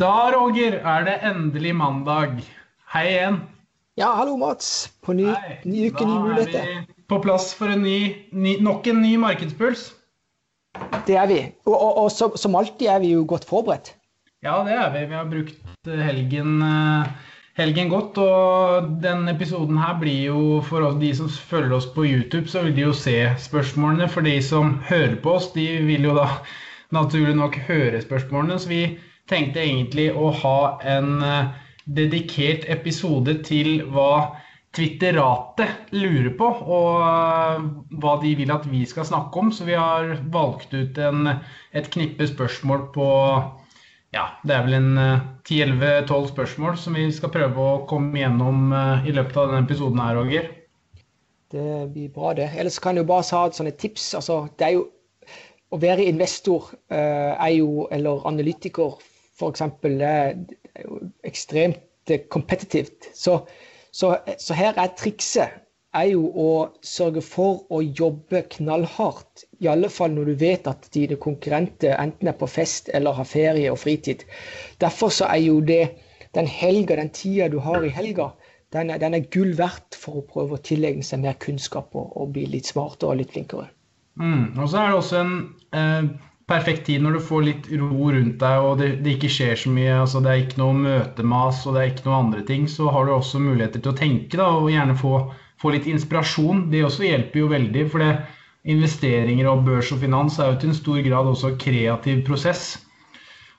Da, Roger, er det endelig mandag. Hei igjen. Ja, hallo Mats. På ny, Hei. ny uke, nye muligheter. Da er vi på plass for en ny, ny, nok en ny markedspuls. Det er vi. Og, og, og som, som alltid er vi jo godt forberedt. Ja, det er vi. Vi har brukt eh, helgen, eh, helgen godt. Og denne episoden her blir jo for oss, de som følger oss på YouTube, så vil de jo se spørsmålene. For de som hører på oss, de vil jo da naturlig nok høre spørsmålene. Så vi tenkte egentlig å ha en eh, dedikert episode til hva Twitteratet lurer på, og eh, hva de vil at vi skal snakke om. Så vi har valgt ut en, et knippe spørsmål på ja, det er vel en eh, 10-11-12 spørsmål som vi skal prøve å komme gjennom eh, i løpet av denne episoden her, Roger. Det blir bra, det. Ellers kan jeg jo bare ha et sånt tips. Altså, det er jo Å være investor eh, er jo, eller analytiker f.eks., jo ekstremt eh, kompetitivt. Så, så, så her er trikset er jo å sørge for å jobbe knallhardt. I alle fall når du vet at dine konkurrenter enten er på fest eller har ferie og fritid. Derfor så er jo det den helga, den tida du har i helga, den er, den er gull verdt for å prøve å tilegne seg mer kunnskap og, og bli litt smartere og litt flinkere. Mm. Og så er det også en eh, perfekt tid når du får litt ro rundt deg og det, det ikke skjer så mye. altså Det er ikke noe møtemas og det er ikke noe andre ting. Så har du også muligheter til å tenke da, og gjerne få, få litt inspirasjon. Det også hjelper jo veldig. for det Investeringer og børs og finans er jo til en stor grad også kreativ prosess.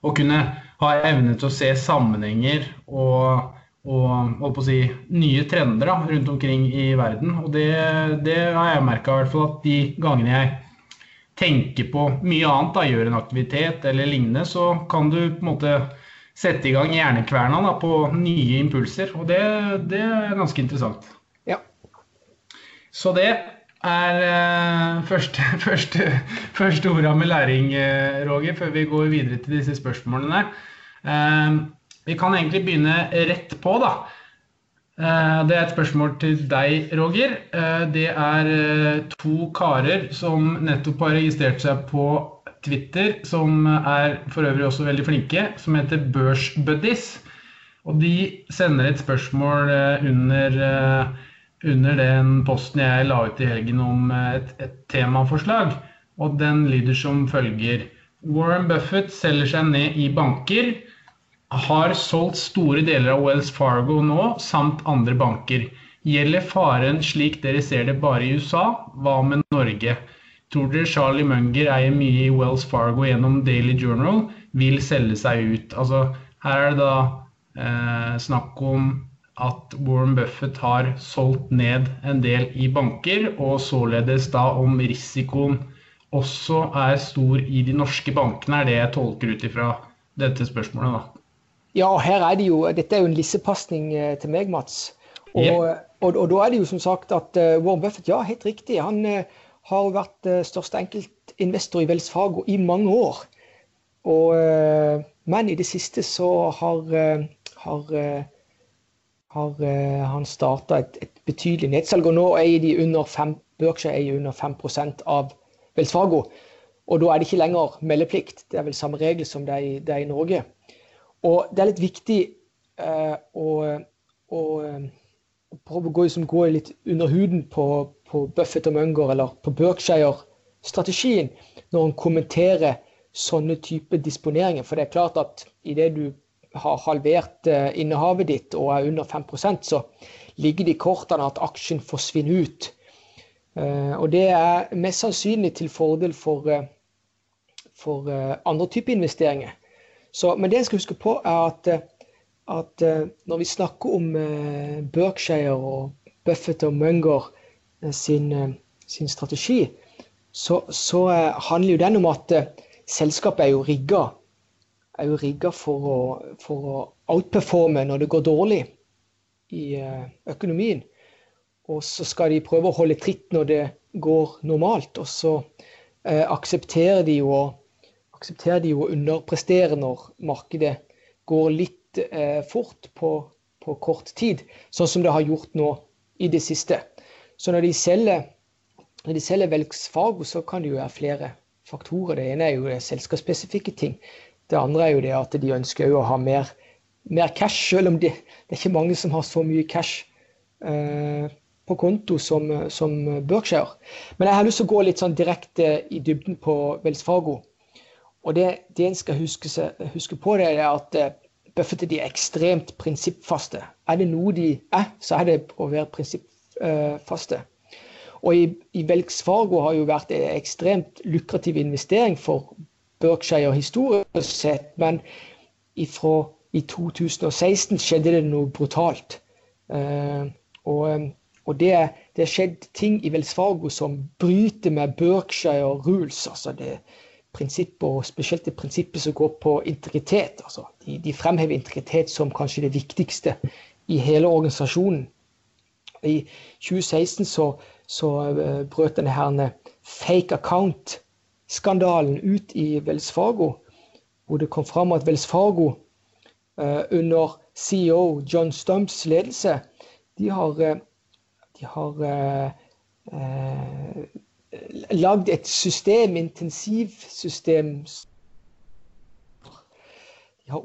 Å kunne ha evne til å se sammenhenger og, og, si, nye trender da, rundt omkring i verden. Og det, det har jeg merka at de gangene jeg tenker på mye annet, da, gjøre en aktivitet eller lignende, så kan du på en måte sette i gang hjernekverna da, på nye impulser. Og det, det er ganske interessant. Ja. Så det er uh, første, første, første orda med læring, uh, Roger, før vi går videre til disse spørsmålene. Uh, vi kan egentlig begynne rett på, da. Eh, Det er et spørsmål til deg, Roger. Eh, Det er eh, to karer som nettopp har registrert seg på Twitter, som er for øvrig også veldig flinke, som heter Børsbuddies. Og de sender et spørsmål under, under den posten jeg la ut i helgen om et, et temaforslag. Og den lyder som følger. Warren Buffett selger seg ned i banker har solgt store deler av Wells Fargo nå, samt andre banker. Gjelder faren slik dere ser det bare i USA? Hva med Norge? Tror dere Charlie Munger eier mye i Wells Fargo gjennom Daily Journal, vil selge seg ut? Altså, her er det da eh, snakk om at Warren Buffett har solgt ned en del i banker, og således da om risikoen også er stor i de norske bankene, er det jeg tolker ut ifra dette spørsmålet. da. Ja, her er det jo, dette er jo en lissepasning eh, til meg, Mats. Og, yeah. og, og da er det jo som sagt at eh, Warren Buffett, ja, helt riktig. Han eh, har vært største enkeltinvestor i Wells Fargo i mange år. Og, men i det siste så har, har, har han starta et, et betydelig nedsalg. Og nå eier de under 5, Berkshire eier under 5 av Wells Fargo. Og da er det ikke lenger meldeplikt. Det er vel samme regel som det er i, det er i Norge. Og det er litt viktig eh, å, å, å gå, liksom, gå litt under huden på, på Buffett og Munger, eller på Berkshire-strategien, når en kommenterer sånne type disponeringer. For det er klart at idet du har halvert eh, innehavet ditt og er under 5% så ligger det i kortene at aksjen forsvinner ut. Eh, og det er mest sannsynlig til fordel for, eh, for andre typer investeringer. Så, men det jeg skal huske på, er at, eh, at eh, når vi snakker om eh, Berkshire og Buffett og Munger sin, sin strategi, så, så handler jo den om at selskapet er jo rigga er jo rigga for, å- for å outperforme når det går dårlig i økonomien. Og så skal de prøve å holde tritt når det går normalt. Og så eh, aksepterer de jo å aksepterer de jo å underprestere når markedet går litt eh, fort på, på kort tid, sånn som det har gjort nå i det siste. Så når de selger, når selger Velks Fargo, så kan det jo være flere faktorer. Det ene er jo det selskapsspesifikke ting. Det andre er jo det at de ønsker å ha mer, mer cash, selv om det, det, er ikke mange som har så mye cash eh, på konto som, som, Berkshire. Men jeg har lyst til å gå litt sånn direkte i dybden på Wells Fargo. Og det, det en skal huske, huske, på, det er at eh, Buffett er ekstremt prinsippfaste. Er det noe de er, så er det å være prinsippfaste. Og i, i Wells Fargo har jo vært en ekstremt lukrativ investering for Berkshire historisk sett, men ifra, i 2016 skjedde det noe brutalt. Uh, og, og det, det skjedd ting i Wells Fargo som bryter med Berkshire rules. altså det prinsipper, og spesielt det prinsippet som går på integritet. Altså, de, de, fremhever integritet som kanskje det viktigste i hele organisasjonen. I 2016 så, så uh, brøt denne fake account-skandalen ut i Wells Fargo, hvor det kom fram at Wells Fargo uh, under CEO John Stumps ledelse, de har, uh, de har lagd et system, intensivsystem De har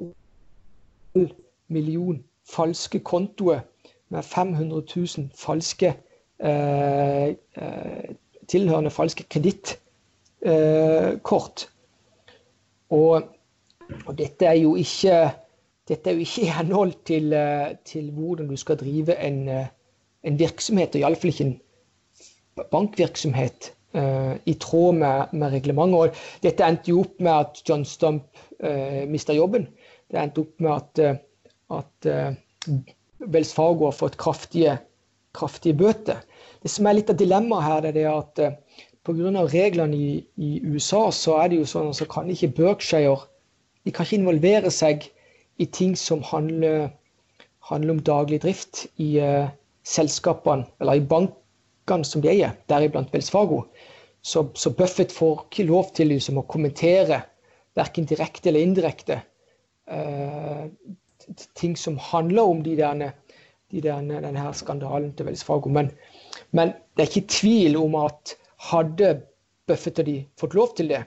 en million falske kontoer med 500 000 falske eh, eh, tilhørende falske kredittkort. Og, og, dette er jo ikke dette er jo ikke i henhold til, eh, til, hvordan du skal drive en, eh, en virksomhet, og iallfall ikke en bankvirksomhet i tråd med, med reglementet. Og dette endte jo opp med at John Stump uh, mista jobben. Det endte opp med at, uh, at Wells Fargo har fått kraftige, kraftige bøter. Det som er litt av dilemmaet her, det er at uh, pga. reglene i, i, USA, så er det jo sånn så kan ikke Berkshire de kan ikke involvere seg i ting som handler, handler om daglig drift i uh, selskapene, eller i bankene som de eier, deriblant Wells Fargo. Så, så, Buffett får ikke lov til liksom, å kommentere, verken direkte eller indirekte, uh, ting som handler om de derne, de derne, denne skandalen til Wells Fargo. Men, men, det er ikke tvil om at hadde Buffett og de fått lov til det,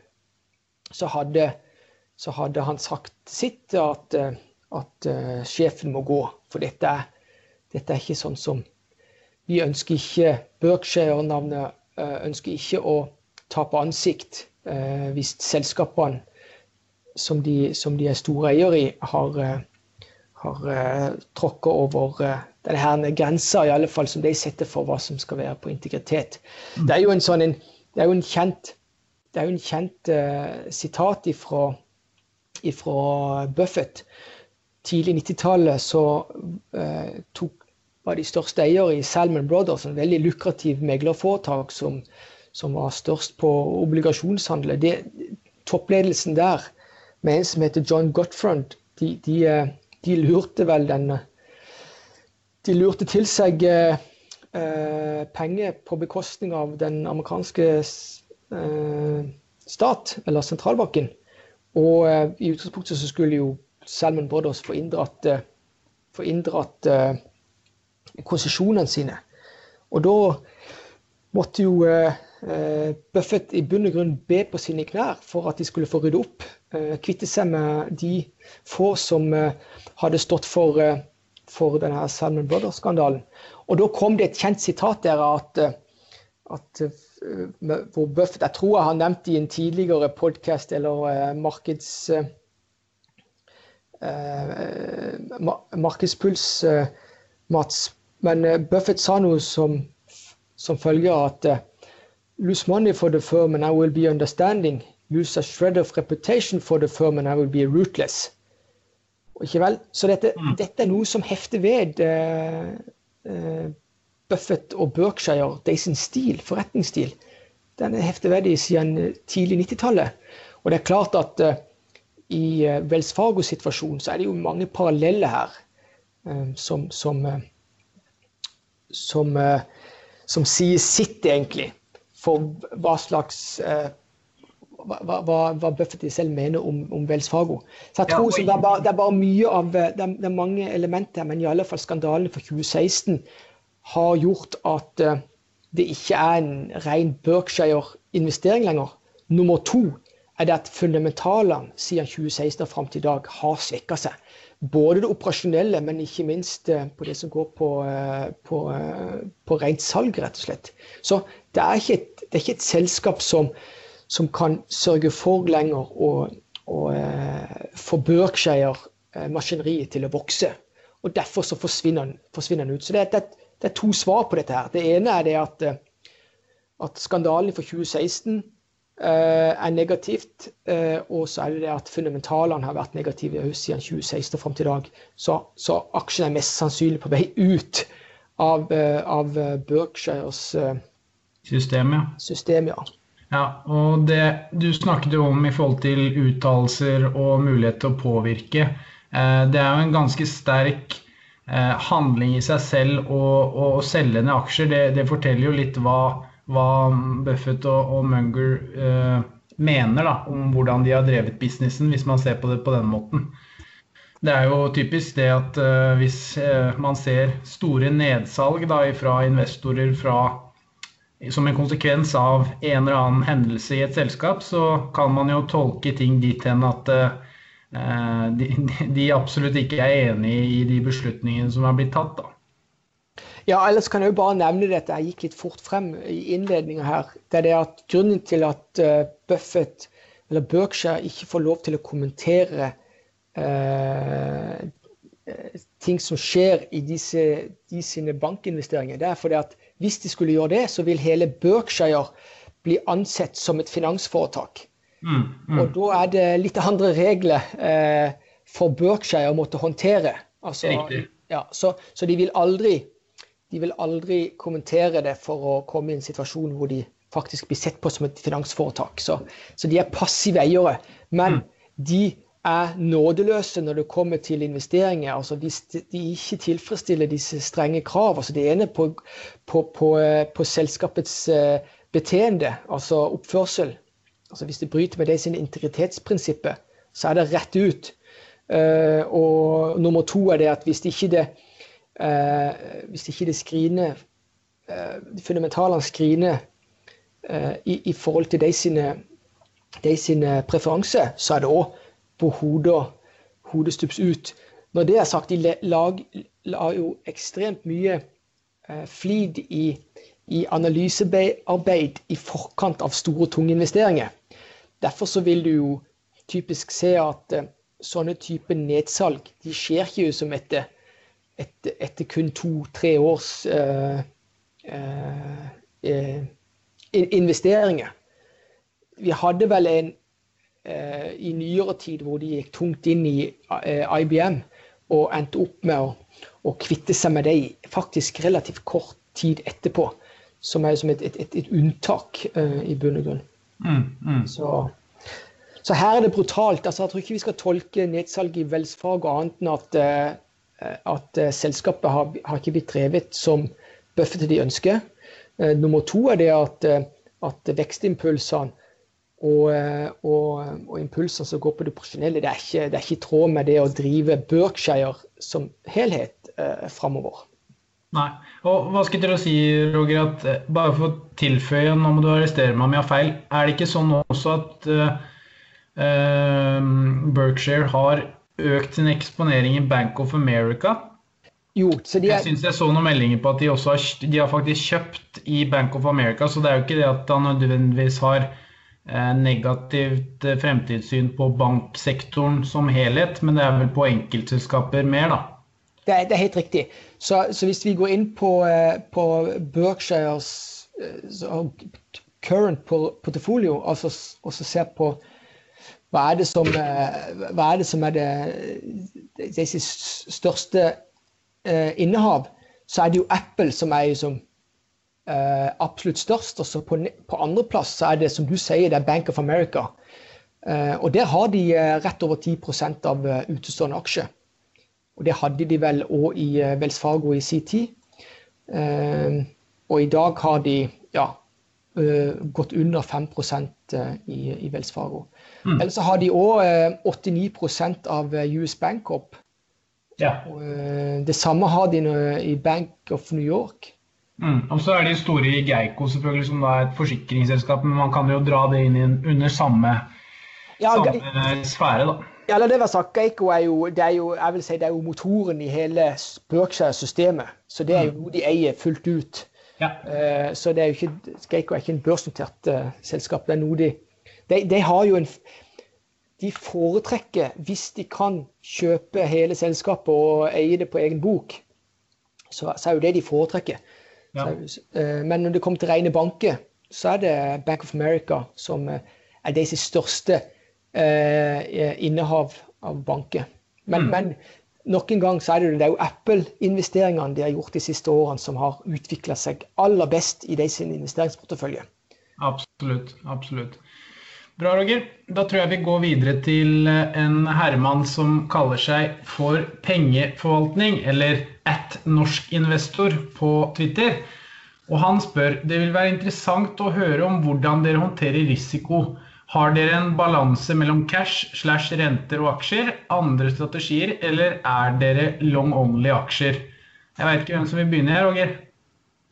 så hadde, så hadde han sagt sitt, at, at uh, sjefen må gå. For dette dette er, ikke sånn som Vi ønsker ikke Berkshire-navnet uh, ønsker ikke å tape ansikt uh, hvis selskapene som de, som de, er store eiere i, har, har uh, tråkka over denne her grensa, i alle fall som de setter for hva som skal være på integritet. Det er jo en sånn det er jo en kjent, det er jo en kjent uh, sitat ifra, ifra Buffett. Tidlig 90-tallet så uh, tok, var de største eiere i Salmon Brothers, en veldig lukrativ meglerforetak som, som var størst på obligasjonshandel. toppledelsen der, med en som heter John Gottfront, de, de de lurte vel den De lurte til seg eh, penger på bekostning av den amerikanske eh, stat, eller sentralbanken. Og eh, i utgangspunktet så skulle jo Salmon Brothers få inndratt, få inndratt eh, konsesjonene sine. Og da måtte jo eh, Buffett i bunn og grunn be på sine knær for at de skulle få rydde opp. kvitte seg med de få som hadde stått for, eh, for denne Salmon Brothers-skandalen. Og da kom det et kjent sitat der at, eh, at eh, hvor Buffett Jeg tror jeg har nevnt i en tidligere podkast eller markeds, markedspuls, Mats. Men Buffett sa noe som, som følger at Lose money for the firm and I will be understanding. Lose a shred of reputation for the firm and I will be rootless. Ikke vel? Så dette, mm. dette, er noe som hefter ved uh, uh, Buffett og Berkshire, de sin stil, forretningsstil. Den hefter ved de siden tidlig 90-tallet. Og det er klart at uh, i Wells Fargo-situasjonen så er det jo mange paralleller her som, som, som, som sier sitt, egentlig, for hva slags hva, hva, hva Buffett selv mener om, om Wells Fargo. Så jeg tror ja, det, er bare, det, er bare, mye av det er, det er, mange elementer, men i alle fall skandalen for 2016 har gjort at det ikke er en ren Berkshire-investering lenger. Nummer to er det at fundamentalene siden 2016 og fram til i dag har svekka seg. Både det operasjonelle, men ikke minst eh, på det som går på, eh, på, eh, på rent salg, rett og slett. Så det er ikke et, er ikke et selskap som, som, kan sørge for lenger å, å få Berkshire-maskineriet til å vokse. Og derfor så forsvinner den ut. Så det det, det er, to svar på dette her. Det ene er det at, at skandalen for 2016 Eh, er negativt. Eh, og så er det det at fundamentalene har vært negative siden 2016 og fram til i dag. Så, så aksjen er mest sannsynlig på vei ut av, eh, av Berkshires system. Ja. system ja. ja. og det du snakket jo om i forhold til uttalelser og mulighet til å påvirke, det er jo en ganske sterk handling i seg selv å, å selge ned aksjer. Det, det forteller jo litt hva hva Buffett og, og Munger eh, mener da, om hvordan de har drevet businessen, hvis man ser på det på den måten. Det er jo typisk det at eh, hvis eh, man ser store nedsalg da, fra investorer fra, som en konsekvens av en eller annen hendelse i et selskap, så kan man jo tolke ting dit hen at eh, de, de, absolutt ikke er enig i de beslutningene som er blitt tatt. da. Ja, ellers kan jeg jo bare nevne dette. Jeg gikk litt fort frem i innledninga her. Det er det at grunnen til at uh, Buffett eller Berkshire ikke får lov til å kommentere eh, ting som skjer i disse, de sine bankinvesteringer, det er fordi at hvis de skulle gjøre det, så vil hele Berkshire bli ansett som et finansforetak. Mm, mm. Og da er det litt andre regler eh, for Berkshire å måtte håndtere. Altså, ja, så, så de vil aldri de vil aldri kommentere det for å komme i en situasjon hvor de faktisk blir sett på som et finansforetak. Så, så de er passive eiere. Men mm. de er nådeløse når det kommer til investeringer. altså Hvis de ikke tilfredsstiller disse strenge krav, altså det ene på, på, på, på selskapets eh, beteende, altså oppførsel altså Hvis det bryter med det sine integritetsprinsipper, så er det rett ut. Uh, og nummer to er det at hvis ikke det eh, hvis ikke det skriner eh, de fundamentale skriner eh, i, i, forhold til de sine, de sine preferanser, så er det òg på hodet, stups ut. Når det er sagt, de lag, la jo ekstremt mye eh, flid i, i analysearbeid i forkant av store, tunge investeringer. Derfor så vil du jo typisk se at eh, sånne type nedsalg de skjer ikke som etter etter, etter kun to-tre års uh, uh, investeringer. Vi hadde vel en uh, i nyere tid hvor de gikk tungt inn i IBM og endte opp med å, å kvitte seg med dem faktisk relativt kort tid etterpå. Som er som et, et, et, et unntak i bunn og grunn. Mm, mm. Så, så, her er det brutalt. altså Jeg tror ikke vi skal tolke nedsalget i Wells Fargo annet enn at Eh, at eh, selskapet har, har, ikke blitt drevet som Buffett de ønsker. Eh, nummer to er det at, at vekstimpulsene og, og, og, impulser som går på det profesjonelle, det er ikke i tråd med det å drive Berkshire som helhet eh, framover. Nei. Og hva skal dere si, Roger, at bare for å tilføye, nå må du arrestere meg om jeg har feil, er det ikke sånn også at eh, Berkshire har økt sin eksponering i Bank of America. Jo, så er... Jeg syns jeg så noen meldinger på at de også har, de har faktisk kjøpt i Bank of America, så det er jo ikke det at han nødvendigvis har eh, negativt eh, fremtidssyn på banksektoren som helhet, men det er vel på enkeltselskaper mer, da. Det er, det er helt riktig. Så, så, hvis vi går inn på, eh, på Berkshires current portfolio, altså, og så ser på hva er det som, eh, er, det, som er det, disse største eh, innehav, så er det jo Apple som er liksom, eh, absolutt størst. Og så på, på andreplass er det, som du sier, det er Bank of America. Eh, og der har de eh, rett over 10% av utestående aksjer. Og det hadde de vel òg i Wells Fargo i sin tid. og i dag har de ja, gått under 5 i, i Wells Fargo. Mm. Eller så har de òg eh, 89% av US US Bancorp. Ja. Eh, det samme har de i Bank of New York. Mm. Og så er de store i Geico, selvfølgelig, som er et forsikringsselskap. Men man kan jo dra det inn under samme ja, samme sfære, da. Ja, eller det var sagt, Geico er jo, det er jo, jeg vil si, det er jo motoren i hele Berkshire-systemet. Så det er jo mm. noe de eier fullt ut. Ja. Uh, så det er jo ikke, Geico er ikke en børsnotert uh, selskap. Det er noe de, de, de har jo en de foretrekker, hvis de kan, kjøpe hele selskapet og eie det på egen bok. Så, så er jo det de foretrekker. Ja. Så, uh, men når det kommer til rene banker, så er det Bank of America som er deres største eh, innehav av banker. Men, mm. men, nok en gang så er det, det er jo Apple-investeringene de har gjort de siste årene, som har utvikla seg aller best i de sin investeringsportefølje. Absolutt. Absolutt. Bra, Roger. Da tror jeg vi går videre til eh, en herremann som kaller seg for pengeforvaltning, eller at norsk investor på Twitter. Og han spør det vil være interessant å høre om hvordan dere håndterer risiko har dere en balanse mellom cash slash renter og aksjer, andre strategier, eller er dere long only aksjer? Jeg veit ikke hvem som vil begynne her, Roger.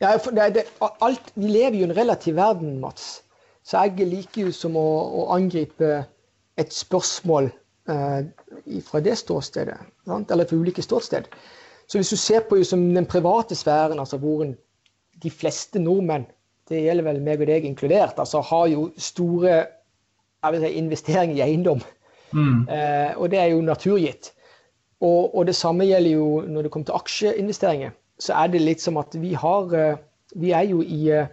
Ja, det, det, alt, vi lever jo i en relativ verden, Mats. Så jeg liker jo som å, å angripe et spørsmål eh, fra det ståstedet. Sant? Eller fra ulike ståsted. Så hvis du ser på den private sfæren, altså hvor de fleste nordmenn, det gjelder vel meg og deg inkludert, altså har jo store si, investering i eiendom. Mm. Eh, og det er jo naturgitt. Og, og, det samme gjelder jo når det kommer til aksjeinvesteringer. Så er det litt som at vi har eh, Vi er jo i, eh,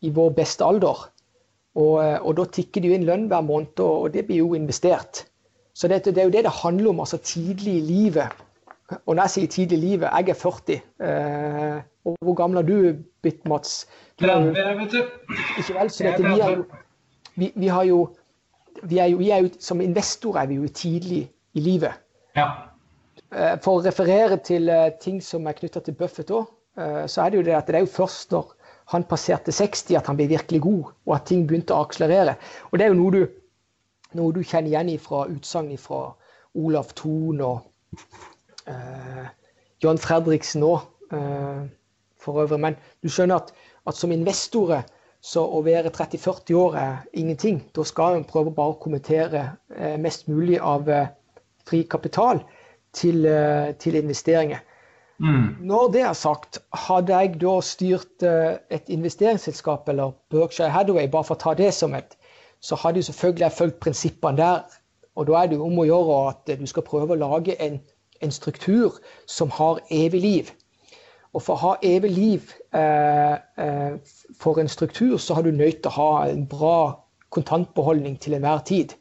i vår beste alder. Og, eh, og, da tikker det jo inn lønn hver måned, og det blir jo investert. Så det, det, er jo det det handler om, altså tidlig i livet. Og når jeg sier tidlig i livet, jeg er 40. Eh, og hvor gammel er du blitt, Mats? 30, vet du. Ikke vel? Så dette, vi, har jo, vi, vi har jo vi er jo, vi er jo, som investorer er vi jo tidlig i livet. Ja. Eh, for å referere til eh, ting som er knytta til Buffett òg, eh, så er det jo det at det er jo først når han passerte 60 at han ble virkelig god, og at ting begynte å akselerere. Og det er jo noe du, noe du kjenner igjen fra utsagn fra Olav Thon og uh, John Fredriksen òg, uh, for øvrig. Men du skjønner at, at som investorer så å være 30-40 år er ingenting. Da skal en prøve bare å kommentere eh, mest mulig av eh, fri kapital til, eh, til investeringer. Mm. Når det er sagt, hadde jeg da styrt et investeringsselskap eller Berkshire Hathaway, bare for å ta det som et, så hadde jeg selvfølgelig jeg fulgt prinsippene der. Og da er det jo om å gjøre at du skal prøve å lage en, en struktur som har evig liv. Og for å ha evig liv eh, eh, for en struktur, så har du nødt til å ha en bra kontantbeholdning til enhver tid.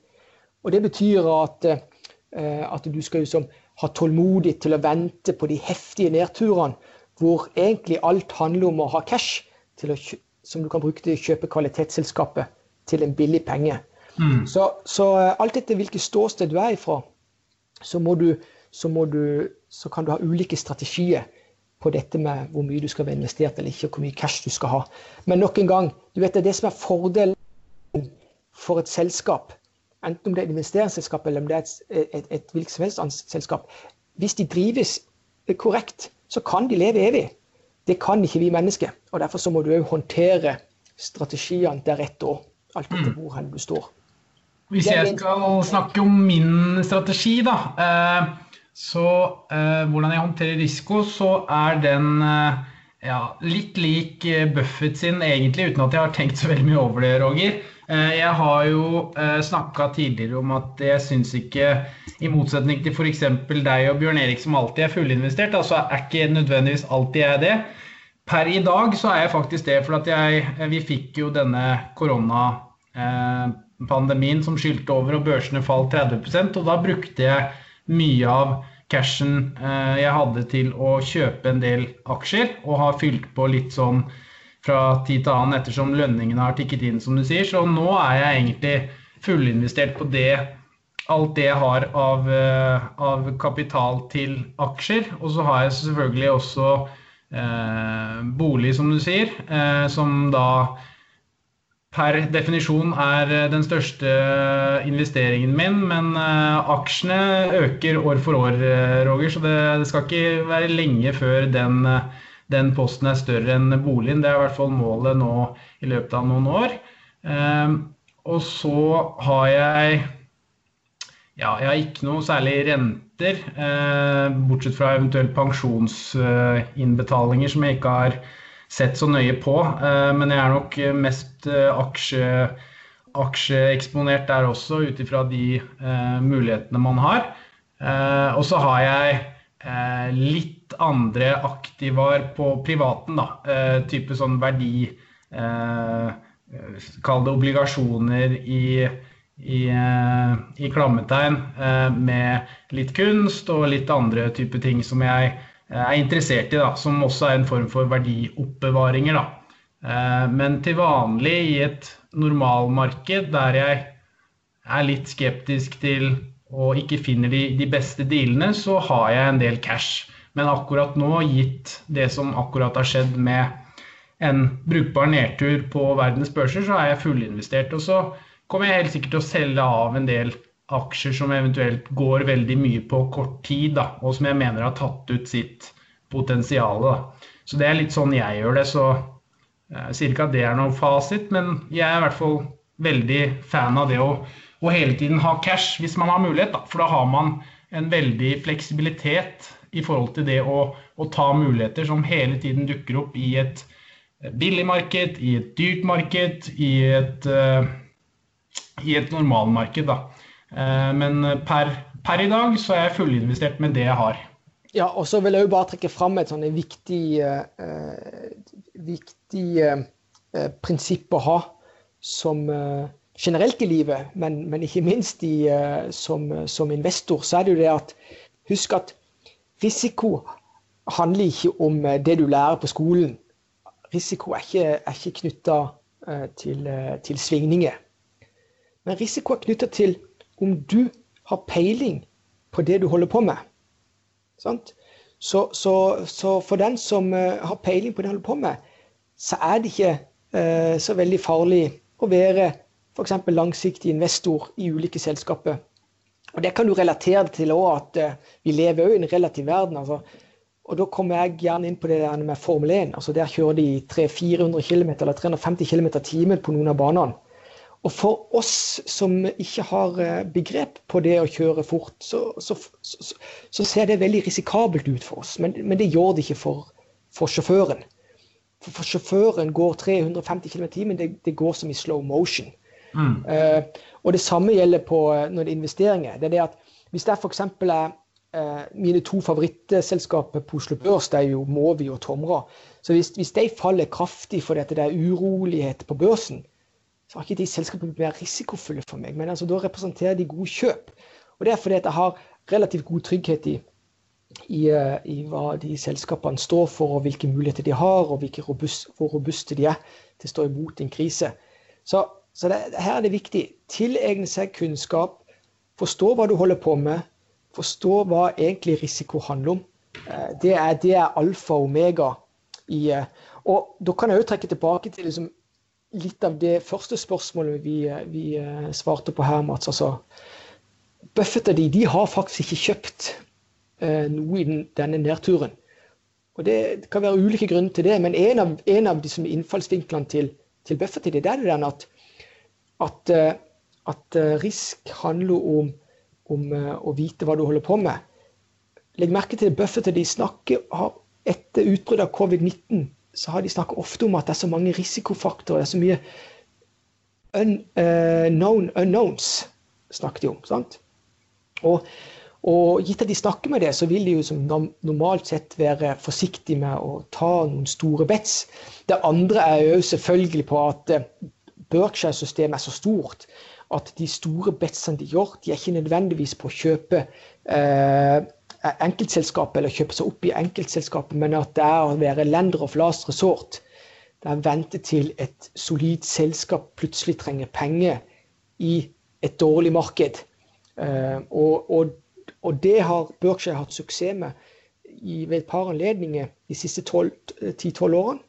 Og det betyr at, eh, at du skal liksom ha tålmodighet til å vente på de heftige nedturene, hvor egentlig alt handler om å ha cash å, som du kan bruke til å kjøpe kvalitetsselskapet til en billig penge. Mm. Så, så, alt etter hvilket ståsted du er ifra, så, må du, så, må du, så kan du ha ulike strategier på dette med hvor mye du skal være investert eller ikke, og hvor mye cash du skal ha. Men nok en gang, du vet det, det som er fordelen for et selskap, enten om det er et investeringsselskap eller om det er et, et, et hvilket som helst selskap, hvis de drives korrekt, så kan de leve evig. Det kan ikke vi mennesker. og Derfor så må du òg håndtere strategiene deretter alt etter mm. hvor hen du står. Hvis jeg skal snakke om min strategi, da. Så eh, hvordan jeg håndterer risiko, så er den eh, ja, litt lik eh, Buffett sin, egentlig, uten at jeg har tenkt så veldig mye over det, Roger. Eh, jeg har jo eh, snakka tidligere om at jeg syns ikke, i motsetning til f.eks. deg og Bjørn Erik som alltid er fullinvestert, altså er ikke nødvendigvis alltid jeg det. Per i dag så er jeg faktisk det, for at jeg, vi fikk jo denne koronapandemien som skyldte over og børsene falt 30 og da brukte jeg mye av cashen eh, jeg hadde til å kjøpe en del aksjer, og har fylt på litt sånn fra tid til annen ettersom lønningene har tikket inn, som du sier. Så nå er jeg egentlig fullinvestert på det, alt det jeg har av, eh, av kapital til aksjer. Og så har jeg selvfølgelig også eh, bolig, som du sier, eh, som da per definisjon er eh, den største eh, investeringen min. Men uh, aksjene øker år for år, Roger, så det, det skal ikke være lenge før den, den, posten er større enn boligen. Det er i hvert fall målet nå i løpet av noen år. Uh, og så har jeg Ja, jeg har ikke noe særlig renter, eh, bortsett fra eventuelt pensjonsinnbetalinger som jeg ikke har sett så nøye på. Eh, men jeg er nok mest eh, aksje, aksjeeksponert der også, ut ifra de eh, mulighetene man har. Eh, og så har jeg eh, litt andre aktivar på privaten, da. type sånn verdi Kall det obligasjoner i i, eh, i klammetegn eh, med litt kunst og litt andre typer ting som jeg eh, er interessert i, da, som også er en form for verdioppbevaringer. Da. Men til vanlig i et normalmarked der jeg er litt skeptisk til og ikke finner de, de beste dealene, så har jeg en del cash. Men akkurat nå, gitt det som akkurat har skjedd med en brukbar nedtur på verdens børser, så er jeg fullinvestert. Og så kommer jeg helt sikkert til å selge av en del aksjer som eventuelt går veldig mye på kort tid, da, og som jeg mener har tatt ut sitt potensial. Så det er litt sånn jeg gjør det. Så eh, jeg sier ikke at det er noen fasit, men jeg er i hvert fall veldig fan av det å, å hele tiden ha cash hvis man har mulighet. Da. For da har man en veldig fleksibilitet i forhold til det å, å ta muligheter som hele tiden dukker opp i et billig marked, i et dyrt marked, i et uh, i et normalmarked. Da. Eh, men per, per, i dag så er jeg fullinvestert med det jeg har. Ja, og så vil jeg jo bare trekke fram et sånn viktig, uh, viktig uh, prinsipp å ha som uh, generelt i livet, men, men ikke minst i, som, som, investor, så er det jo det at husk at risiko handler ikke om det du lærer på skolen. Risiko er ikke, er ikke knytta til, til svingninger. Men risiko er knytta til om du har peiling på det du holder på med. Så, så, så, for den som uh, har peiling på det du holder på med, så er det ikke uh, så veldig farlig å være f.eks. langsiktig investor i ulike selskaper. Og Det kan du relatere til òg, at uh, vi lever i en relativ verden. altså og da kommer jeg gjerne inn på det der med Formel 1. altså Der kjører de 300-400 km eller 350 km i timen på noen av banene. Og for oss som ikke har eh, begrep på det å kjøre fort, så, så, så, så ser det veldig risikabelt ut for oss. Men, men det gjør det ikke for, for sjåføren. For, for, sjåføren går 350 km i timen, det, det, går som i slow motion. Mm. Uh, og det samme gjelder på eh, når det er investeringer. Det er det at hvis det f.eks. er uh, mine to favorittselskaper på Oslo Børs, det er jo Movi og Tomra. Så hvis, hvis de faller kraftig fordi det er urolighet på børsen, så har ikke de selskapene blitt risikofulle for meg. Men altså, da representerer de gode kjøp. Og det er fordi at jeg har relativt god trygghet i, i, eh, i, hva de selskapene står for, og hvilke muligheter de har, og robust, hvor robuste de er til å stå imot en krise. Så, så det, her er det viktig. Tilegne seg kunnskap. Forstå hva du holder på med. Forstå hva egentlig risiko handler om. Eh, det er, det er alfa og omega. I, eh, og da kan jeg jo trekke tilbake til liksom, litt av det første spørsmålet vi, vi eh, svarte på her, Mats. altså Buffett og de, de har faktisk ikke kjøpt eh, noe i den, denne nedturen. Og Det kan være ulike grunner til det, men en av, en av de innfallsvinklene til, til Buffett det, er den at, at, eh, at eh, risk handler om, om, å vite hva du holder på med. Legg merke til Buffett og de snakker har etter utbruddet av covid-19 så har de snakket ofte om at det er så mange risikofaktorer. Det er så mye unknown uh, unknowns, snakket de om. sant? Og, og, gitt at de snakker med det, så vil de jo som normalt sett være forsiktige med å ta noen store bets. Det andre er jo selvfølgelig på at uh, Berkshire-systemet er så stort at de store betsene de gjør, de er ikke nødvendigvis på å kjøpe uh, enkeltselskap eller kjøpe seg opp i enkeltselskapet, men at det er å være lender of last resort. Det er å vente til et solid selskap plutselig trenger penger i et dårlig marked. Uh, og, og, og, det har Berkshire hatt suksess med i, ved et par anledninger de siste 10-12 årene.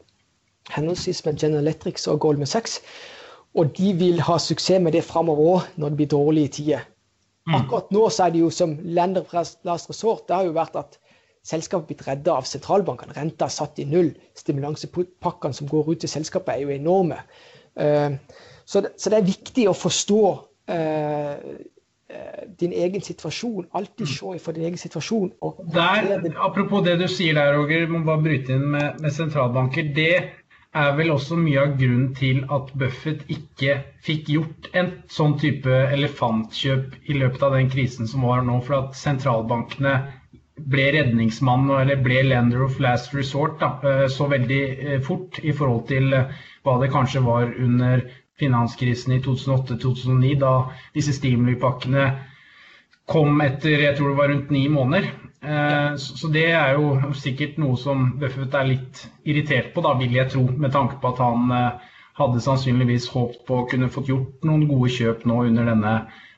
Henholdsvis med General Electric og Goldman Sachs. Og de vil ha suksess med det framover òg, når det blir dårlige tider. Mm. Akkurat nå så er det jo som lender fra last resort, det har jo vært at selskapet blitt redda av sentralbankene. Renta er satt i null. Stimulansepakkene som går ut til selskapet, er jo enorme. Eh, så det, så det er viktig å forstå eh, din egen situasjon. Alltid se for din egen situasjon. Der, apropos det du sier der, Roger, må bare bryte inn med, med sentralbanker. Det er vel også mye av grunnen til at Buffett ikke fikk gjort en sånn type elefantkjøp i løpet av den krisen som var nå. For at sentralbankene ble redningsmann eller ble lender of last resort da, eh, så veldig eh, fort i forhold til eh, hva det kanskje var under finanskrisen i 2008-2009, da disse stimulipakkene kom etter jeg tror det var rundt ni måneder. Eh, så det er jo sikkert noe som Buffett er litt irritert på, da, vil jeg tro. Med tanke på at han eh, hadde sannsynligvis håpet på å kunne fått gjort noen gode kjøp nå under denne,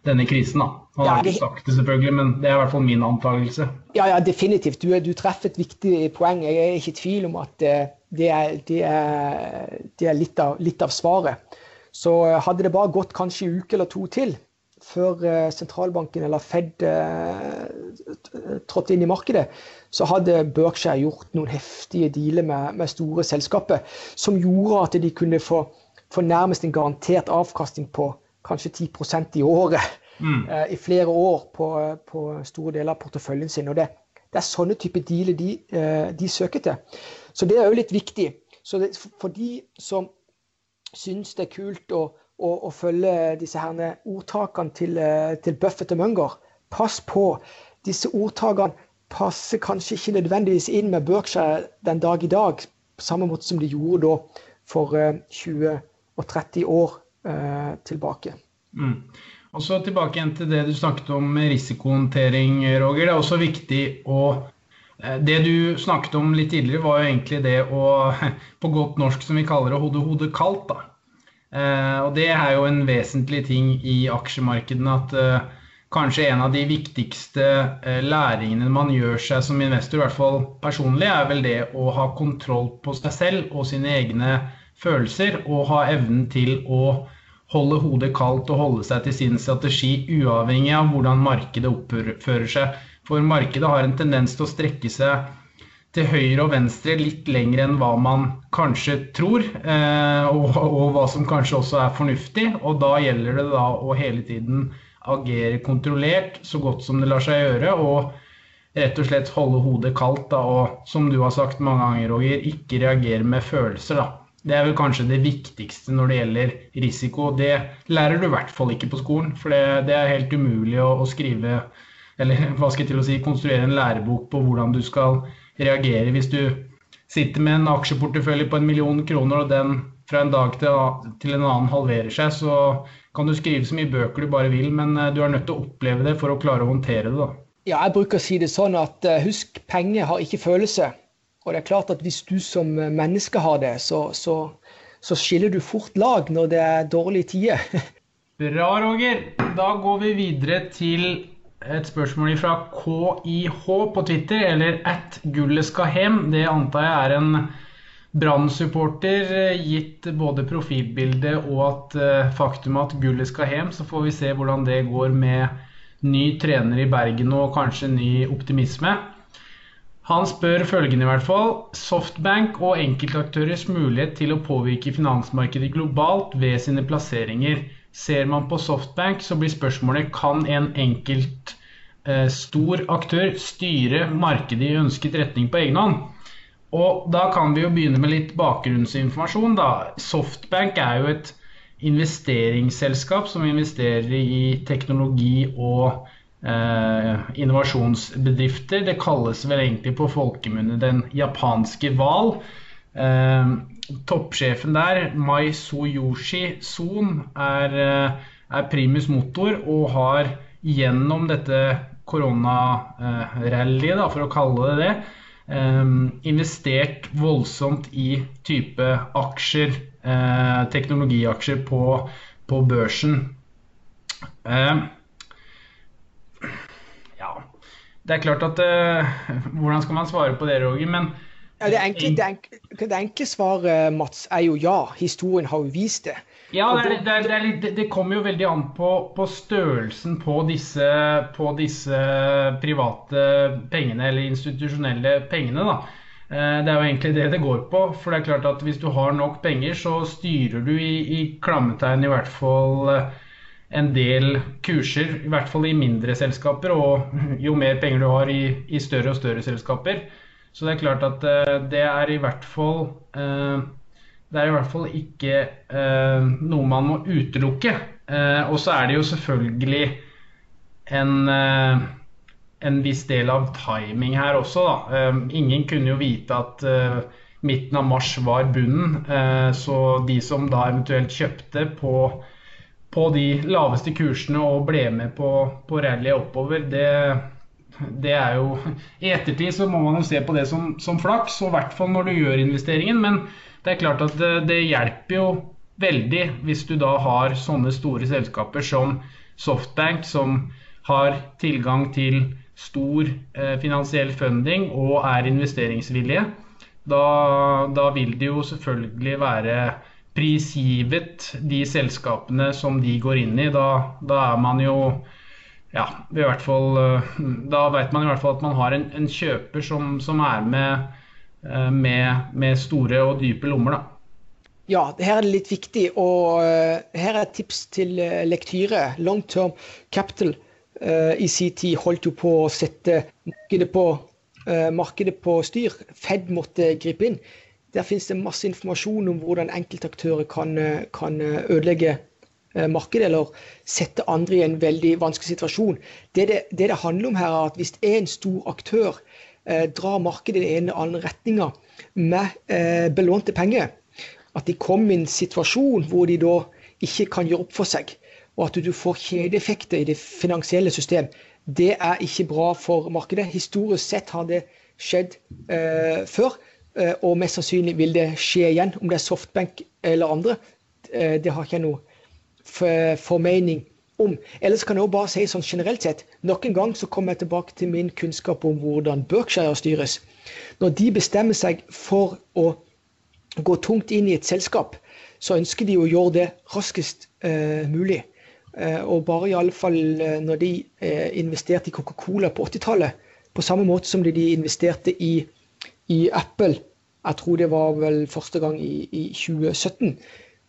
denne krisen. da. Han har ikke sagt det selvfølgelig, men det er i hvert fall min antakelse. Ja, ja definitivt. Du, du, treffer et viktig poeng. Jeg er ikke i tvil om at eh, det er, det er, det er litt, av, litt, av, svaret. Så hadde det bare gått kanskje en uke eller to til, før eh, sentralbanken eller Fed eh, trådte inn i markedet, så hadde Berkshire gjort noen heftige dealer med, med store selskaper som gjorde at de kunne få, få nærmest en garantert avkastning på kanskje 10% i året mm. uh, i flere år på, på, store deler av porteføljen sin. Og det, det er sånne type dealer de, de søker til. Så det er òg litt viktig. Så det, for de som syns det er kult å å, og følge disse herne ordtakene til, eh, til Buffett og Munger. Pass på. Disse ordtakene passer kanskje ikke nødvendigvis inn med Berkshire den dag i dag, på samme måte som de gjorde da for 20 eh, og 30 år eh, tilbake. Mm. Og så Tilbake igjen til det du snakket om med risikohåndtering, Roger. Det er også viktig å eh, det du snakket om litt tidligere, var jo egentlig det å, på godt norsk som vi kaller det, hode hodet kaldt. da. Eh, og det er jo en vesentlig ting i aksjemarkedene at eh, kanskje en av de viktigste eh, læringene man gjør seg som investor, i hvert fall personlig, er vel det å ha kontroll på seg selv og sine egne følelser, og ha evnen til å holde hodet kaldt og holde seg til sin strategi, uavhengig av hvordan markedet oppfører seg. For markedet har en tendens til å strekke seg til høyre og venstre litt lenger enn hva man kanskje tror, eh, og, og, hva som kanskje også er fornuftig. Og da gjelder det da å hele tiden agere kontrollert så godt som det lar seg gjøre. Og rett og slett holde hodet kaldt da, og som du har sagt mange ganger, Roger, ikke reagere med følelser. da. Det er vel kanskje det viktigste når det gjelder risiko. Det lærer du i hvert fall ikke på skolen, for det, det er helt umulig å, å skrive eller hva skal jeg til å si, konstruere en lærebok på hvordan du skal reagere hvis du sitter med en aksjeportefølje på en million kroner, og den fra en dag til, en annen halverer seg, så kan du skrive så mye bøker du bare vil, men eh, du er nødt til å oppleve det for å klare å håndtere det. da. Ja, jeg bruker å si det sånn at uh, husk, penger har ikke følelse. Og det er klart at hvis du som menneske har det, så, så, så skiller du fort lag når det er dårlige tider. Bra, Roger. Da går vi videre til et spørsmål fra KIH på Twitter, eller at gullet skal hjem. Det antar jeg er en Brann-supporter, gitt både profilbildet og at uh, faktum at gullet skal hjem. Så får vi se hvordan det går med ny trener i Bergen og kanskje ny optimisme. Han spør følgende i hvert fall. Softbank og enkeltaktørers mulighet til å påvirke finansmarkedet globalt ved sine plasseringer. Ser man på Softbank, så blir spørsmålet kan en enkelt eh, stor aktør styre markedet i ønsket retning på egen hånd. Og da kan vi jo begynne med litt bakgrunnsinformasjon. da. Softbank er jo et investeringsselskap som investerer i teknologi og eh, innovasjonsbedrifter. Det kalles vel egentlig på folkemunne den japanske hval. Eh, toppsjefen der, Mai Soyoshi Son, er, eh, er, primus motor og har gjennom dette koronarallyet, for å kalle det det, eh, investert voldsomt i type aksjer, eh, teknologiaksjer på, på børsen. Ja, det er klart at Hvordan skal man svare på det, Roger? men ja, det, enkle, det, enkle, det, enkle, svaret, Mats, er jo ja. Historien har jo vist det. Ja, det, det, litt, det kommer jo veldig an på, på størrelsen på disse, på disse, private pengene, eller institusjonelle pengene. da. Eh, det er jo egentlig det det går på. For det er klart at hvis du har nok penger, så styrer du i, i klammetegn i hvert fall en del kurser, i hvert fall i mindre selskaper, og jo mer penger du har i, i større og større selskaper. Så det er klart at det er i hvert fall det er i hvert fall ikke noe man må utelukke. og så er det jo selvfølgelig en en viss del av timing her også. Da. Ingen kunne jo vite at eh, midten av mars var bunnen. Eh, så de som da eventuelt kjøpte på, på de laveste kursene og ble med på, på rallyet oppover, det, det, er jo I ettertid så må man jo se på det som, som flaks, og i hvert fall når du gjør investeringen. Men det er klart at det, det hjelper jo veldig hvis du da har sånne store selskaper som Softbank, som har tilgang til stor eh, finansiell funding og er investeringsvillige, da, da, vil det jo selvfølgelig være prisgivet de selskapene som de går inn i. Da, da er man jo ja, i hvert fall, eh, da vet man i hvert fall at man har en, en kjøper som, som er med, eh, med, med, store og dype lommer. da. Ja, her er det litt viktig. og Her er et tips til lektyre. Long term capital Eh, i sin tid holdt jo på å sette markedet på, uh, markedet på styr. Fed måtte gripe inn. Der finnes det masse informasjon om hvordan enkeltaktører kan, eh, kan ødelegge markedet eller sette andre i en veldig vanskelig situasjon. Det det, det det, handler om her, er at hvis en stor aktør eh, drar markedet i en eller andre retninga med eh, belånte penger, at de kommer i en situasjon hvor de da ikke kan gjøre opp for seg, og at du får kjedeeffekter i det finansielle system, det er ikke bra for markedet. Historisk sett har det skjedd eh, før, eh, og mest sannsynlig vil det skje igjen. Om det er Softbank eller andre, eh, det har ikke jeg noe formening om. Ellers kan jeg også bare si sånn generelt sett, nok en gang så kommer jeg tilbake til min kunnskap om hvordan Berkshire styres. Når de bestemmer seg for å gå tungt inn i et selskap, så ønsker de å gjøre det raskest eh, mulig. Eh, og bare iallfall eh, når de eh, investerte i Coca-Cola på 80-tallet, på samme måte som de investerte i, i, Apple, jeg tror det var vel første gang i, i 2017,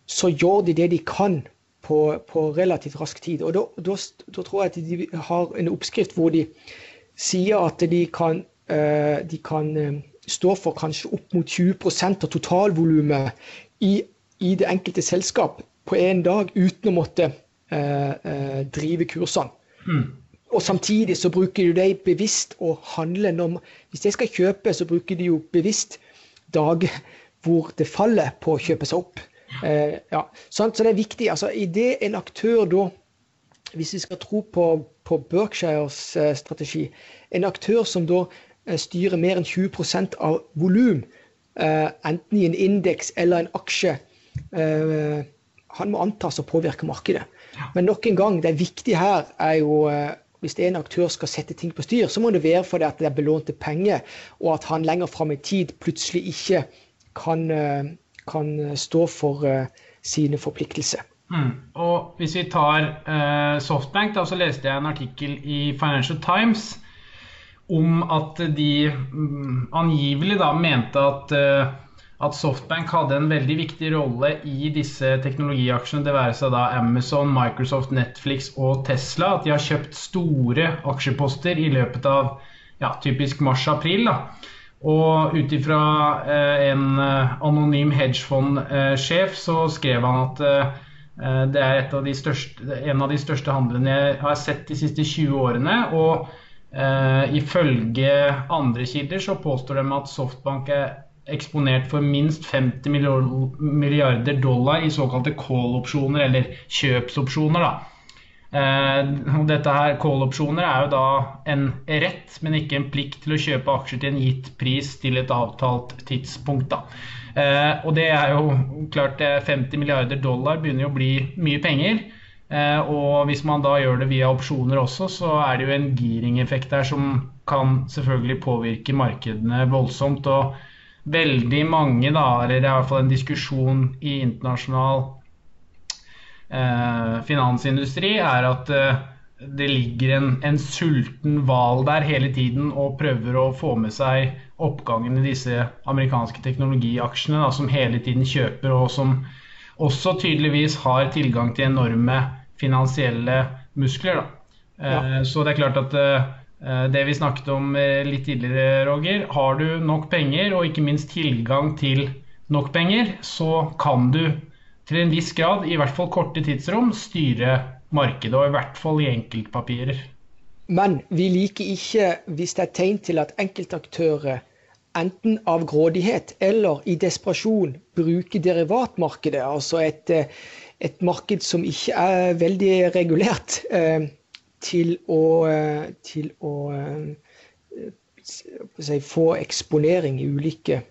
så gjør de det de kan på, på relativt rask tid. Og da, tror jeg at de har en oppskrift hvor de sier at de kan, de kan stå for kanskje opp mot 20% av totalvolumet i, i det enkelte selskap på én dag uten å måtte Eh, eh, drive kursene. Mm. Og samtidig så bruker de bevisst å handle når Hvis de skal kjøpe, så bruker de jo bevisst dager hvor det faller på å kjøpe seg opp. Eh, ja. Så det er viktig. altså Idet en aktør da, hvis vi skal tro på, på Berkshires eh, strategi, en aktør som da eh, styrer mer enn 20 av volum, eh, enten i en indeks eller en aksje, han må antas å påvirke markedet. Men nok en gang, det viktige her er jo eh, hvis en aktør skal sette ting på styr, så må det være fordi det er belånte penger, og at han lenger fram i tid plutselig ikke kan, eh, kan stå for eh, sine forpliktelser. Mm. Og Hvis vi tar uh, Softbank, da, så leste jeg en artikkel i Financial Times om at de um, angivelig da mente at uh, at Softbank hadde en veldig viktig rolle i disse teknologiaksjene, det være seg da Amazon, Microsoft, Netflix og Tesla. At de har kjøpt store aksjeposter i løpet av ja, typisk mars-april. Og ut ifra eh, en eh, anonym hedgefond-sjef så skrev han at eh, det er av største, en av de største handlene jeg har sett de siste 20 årene. og eh, Ifølge andre kilder så påstår de at Softbank er eksponert for minst 50 milliarder dollar i såkalte call-opsjoner, eller kjøpsopsjoner. da. Eh, dette her, Call-opsjoner er jo da en rett, men ikke en plikt til å kjøpe aksjer til en gitt pris til et avtalt tidspunkt. da. Eh, og det er jo klart 50 milliarder dollar begynner jo å bli mye penger. Eh, og hvis man da gjør det via opsjoner også, så er det jo en giring-effekt der som kan selvfølgelig påvirke markedene voldsomt. og veldig mange, da, eller det er i hvert fall en diskusjon i internasjonal eh, finansindustri, er at eh, det ligger en, en sulten hval der hele tiden og prøver å få med seg oppgangen i disse amerikanske teknologiaksjene, da, som hele tiden kjøper, og som også tydeligvis har tilgang til enorme finansielle muskler. Ja. Så det er klart at det vi snakket om litt tidligere, Roger. Har du nok penger, og ikke minst tilgang til nok penger, så kan du til en viss grad, i hvert fall korte tidsrom, styre markedet, og i hvert fall i enkeltpapirer. Men vi liker ikke hvis det er tegn til at enkeltaktører enten av grådighet eller i desperasjon bruker derivatmarkedet, altså et, et marked som ikke er veldig regulert, eh, til å, til å eh, si, få eksponering i ulike,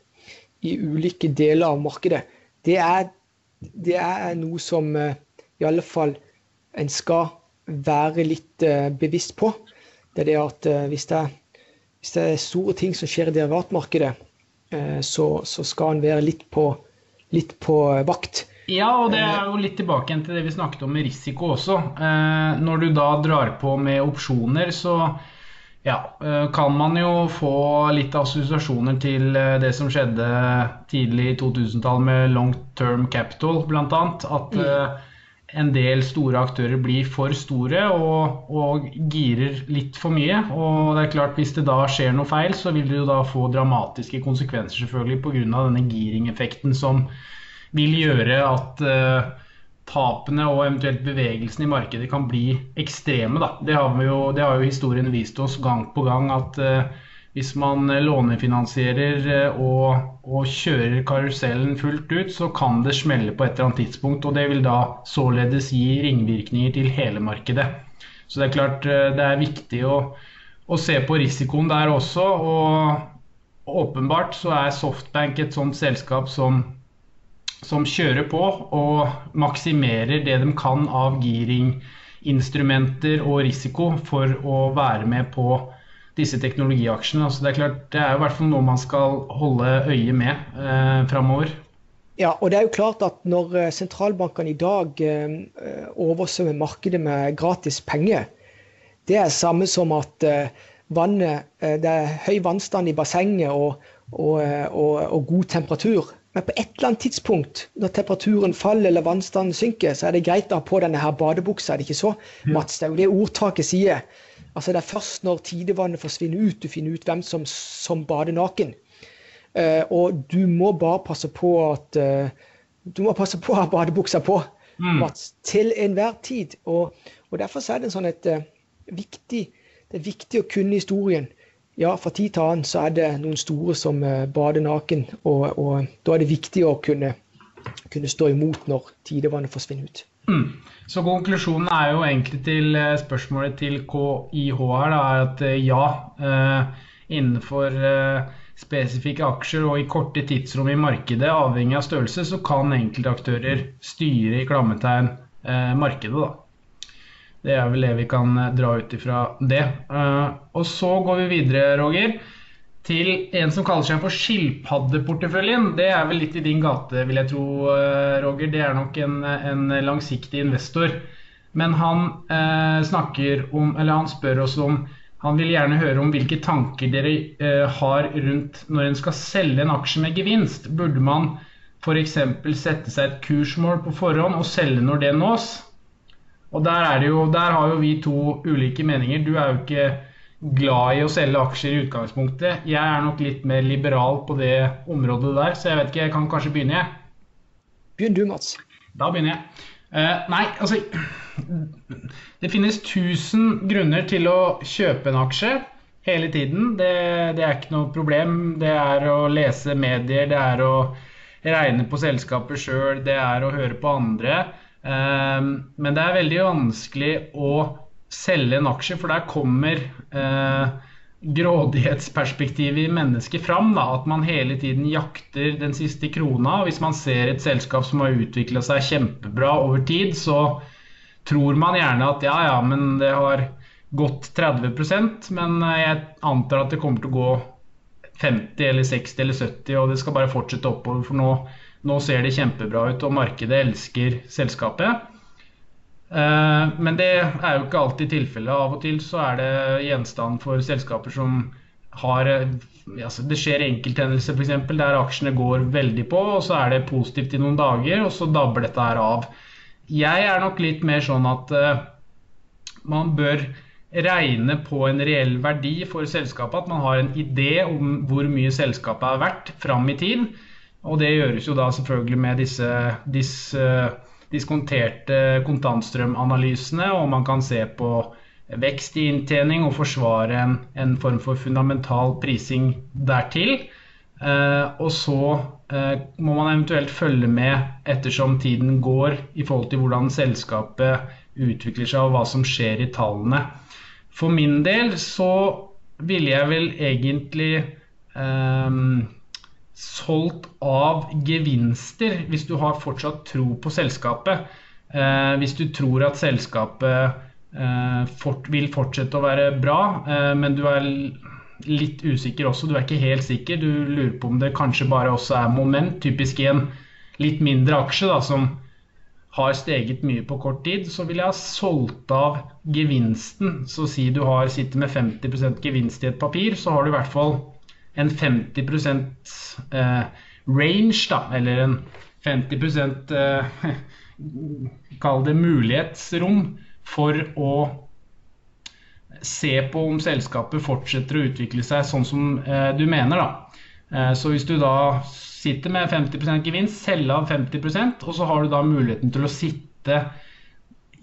i ulike deler av markedet. Det er, det er noe som eh, i alle fall en skal være litt uh, bevisst på. Det er det at uh, hvis, det hvis, det er, store ting som skjer i derivatmarkedet, så, så, skal en være litt på, litt på vakt. Ja, og det er jo litt tilbake igjen til det vi snakket om med risiko også. når du da drar på med opsjoner, så ja, kan man jo få litt assosiasjoner til det som skjedde tidlig i 2000-tallet med long term capital, bl.a. At mm en del store aktører blir for store og, og, girer litt for mye. Og det er klart Hvis det da skjer noe feil, så vil det jo da få dramatiske konsekvenser selvfølgelig pga. denne giringeffekten som vil gjøre at tapene og eventuelt bevegelsen i markedet kan bli ekstreme. Da. Det, har jo, det har jo historien vist oss gang på gang at uh, hvis man lånefinansierer eh, og, og, kjører karusellen fullt ut, så kan det smelle på et eller annet tidspunkt. Og det vil da således gi ringvirkninger til hele markedet. Så det er klart eh, det er viktig å, å se på risikoen der også. Og åpenbart så er Softbank et sånt selskap som, som kjører på og maksimerer det de kan av giringinstrumenter og risiko for å være med på disse teknologiaksjene. Så det er klart, det er i hvert fall noe man skal holde øye med eh, framover. Ja, og det er jo klart at når eh, sentralbankene i dag eh, oversvømmer markedet med gratis penger, det er samme som at eh, vannet, eh, det er høy vannstand i bassenget og, og, eh, og, og, god temperatur. Men på et eller annet tidspunkt, når temperaturen faller eller vannstanden synker, så er det greit å ha på denne her badebuksa. Er det ikke så, Mats? Det er jo det ordtaket sier. Altså Det er først når tidevannet forsvinner ut, du finner ut hvem som, som bader naken. Uh, og du må bare passe på at uh, du må passe på å ha badebuksa på mm. Mats, til enhver tid. Og, og, Derfor er det, sånn et, uh, viktig, det er viktig å kunne historien. Ja, fra tid til annen så er det noen store som bader naken, og, og, da er det viktig å kunne, kunne stå imot når tidevannet forsvinner ut. Mm. Så konklusjonen er jo egentlig til eh, spørsmålet til KIH her, da, er at eh, ja, eh, innenfor spesifikke aksjer og i korte tidsrom i markedet, avhengig av størrelse, så kan enkelte aktører styre i klammetegn markedet. da. Det er vel det vi kan dra ut ifra det. Og så går vi videre, Roger til en som kaller seg for skilpaddeporteføljen. Det er vel litt i din gate, vil jeg tro, eh, Roger. Det er nok en, en langsiktig investor. Men han eh, snakker om, eller han spør oss om Han vil gjerne høre om hvilke tanker dere eh, har rundt når en skal selge en aksje med gevinst. Burde man f.eks. sette seg et kursmål på forhånd og selge når det nås? Og der, jo, der har jo vi to ulike meninger. Du er jo ikke glad i å selge aksjer i utgangspunktet. Jeg er nok litt mer liberal på det området der, så jeg vet ikke, jeg kan kanskje begynne, jeg. Begynn du, Mats. Da begynner jeg. Uh, nei, altså Det finnes tusen grunner til å kjøpe en aksje hele tiden. Det, det, er ikke noe problem. Det er å lese medier, det er å regne på selskaper sjøl, det er å høre på andre. Uh, men det er veldig vanskelig å selge en aksje, for der kommer eh, grådighetsperspektivet i mennesket fram. Da, at man hele tiden jakter den siste krona. og Hvis man ser et selskap som har utvikla seg kjempebra over tid, så tror man gjerne at ja, ja, men det har gått 30% men eh, jeg antar at det kommer til å gå 50 eller 60 eller 70, og det skal bare fortsette oppover. For nå, nå ser det kjempebra ut, og markedet elsker selskapet. Eh, men det er jo ikke alltid tilfellet. Av og til så er det gjenstand for selskaper som har eh, altså Det skjer enkelthendelser f.eks. der aksjene går veldig på, og så er det positivt i noen dager, og så dabber dette her av. Jeg er nok litt mer sånn at uh, man bør regne på en reell verdi for selskapet. At man har en idé om hvor mye selskapet er verdt fram i tid. Og det gjøres jo da selvfølgelig med disse, disse diskonterte kontantstrømanalysene, og man kan se på vekst i inntjening og forsvare en, en form for fundamental prising dertil. Eh, og så eh, må man eventuelt følge med ettersom tiden går i forhold til hvordan selskapet utvikler seg og hva som skjer i tallene. For min del så ville jeg vel egentlig eh, solgt av gevinster hvis du har fortsatt tro på selskapet. Eh, hvis du tror at selskapet eh, fort, vil fortsette å være bra, eh, men du er litt usikker også. Du er ikke helt sikker. Du lurer på om det kanskje bare også er moment. Typisk i en litt mindre aksje da, som har steget mye på kort tid, så vil jeg ha solgt av gevinsten. Så si du har, sitter med 50% gevinst i et papir, så har du i hvert fall en 50 eh, range, da, eller en 50 eh, Kall det mulighetsrom for å se på om selskapet fortsetter å utvikle seg sånn som eh, du mener. Da. Eh, så hvis du da sitter med 50 gevinst, selge av 50 og så har du da muligheten til å sitte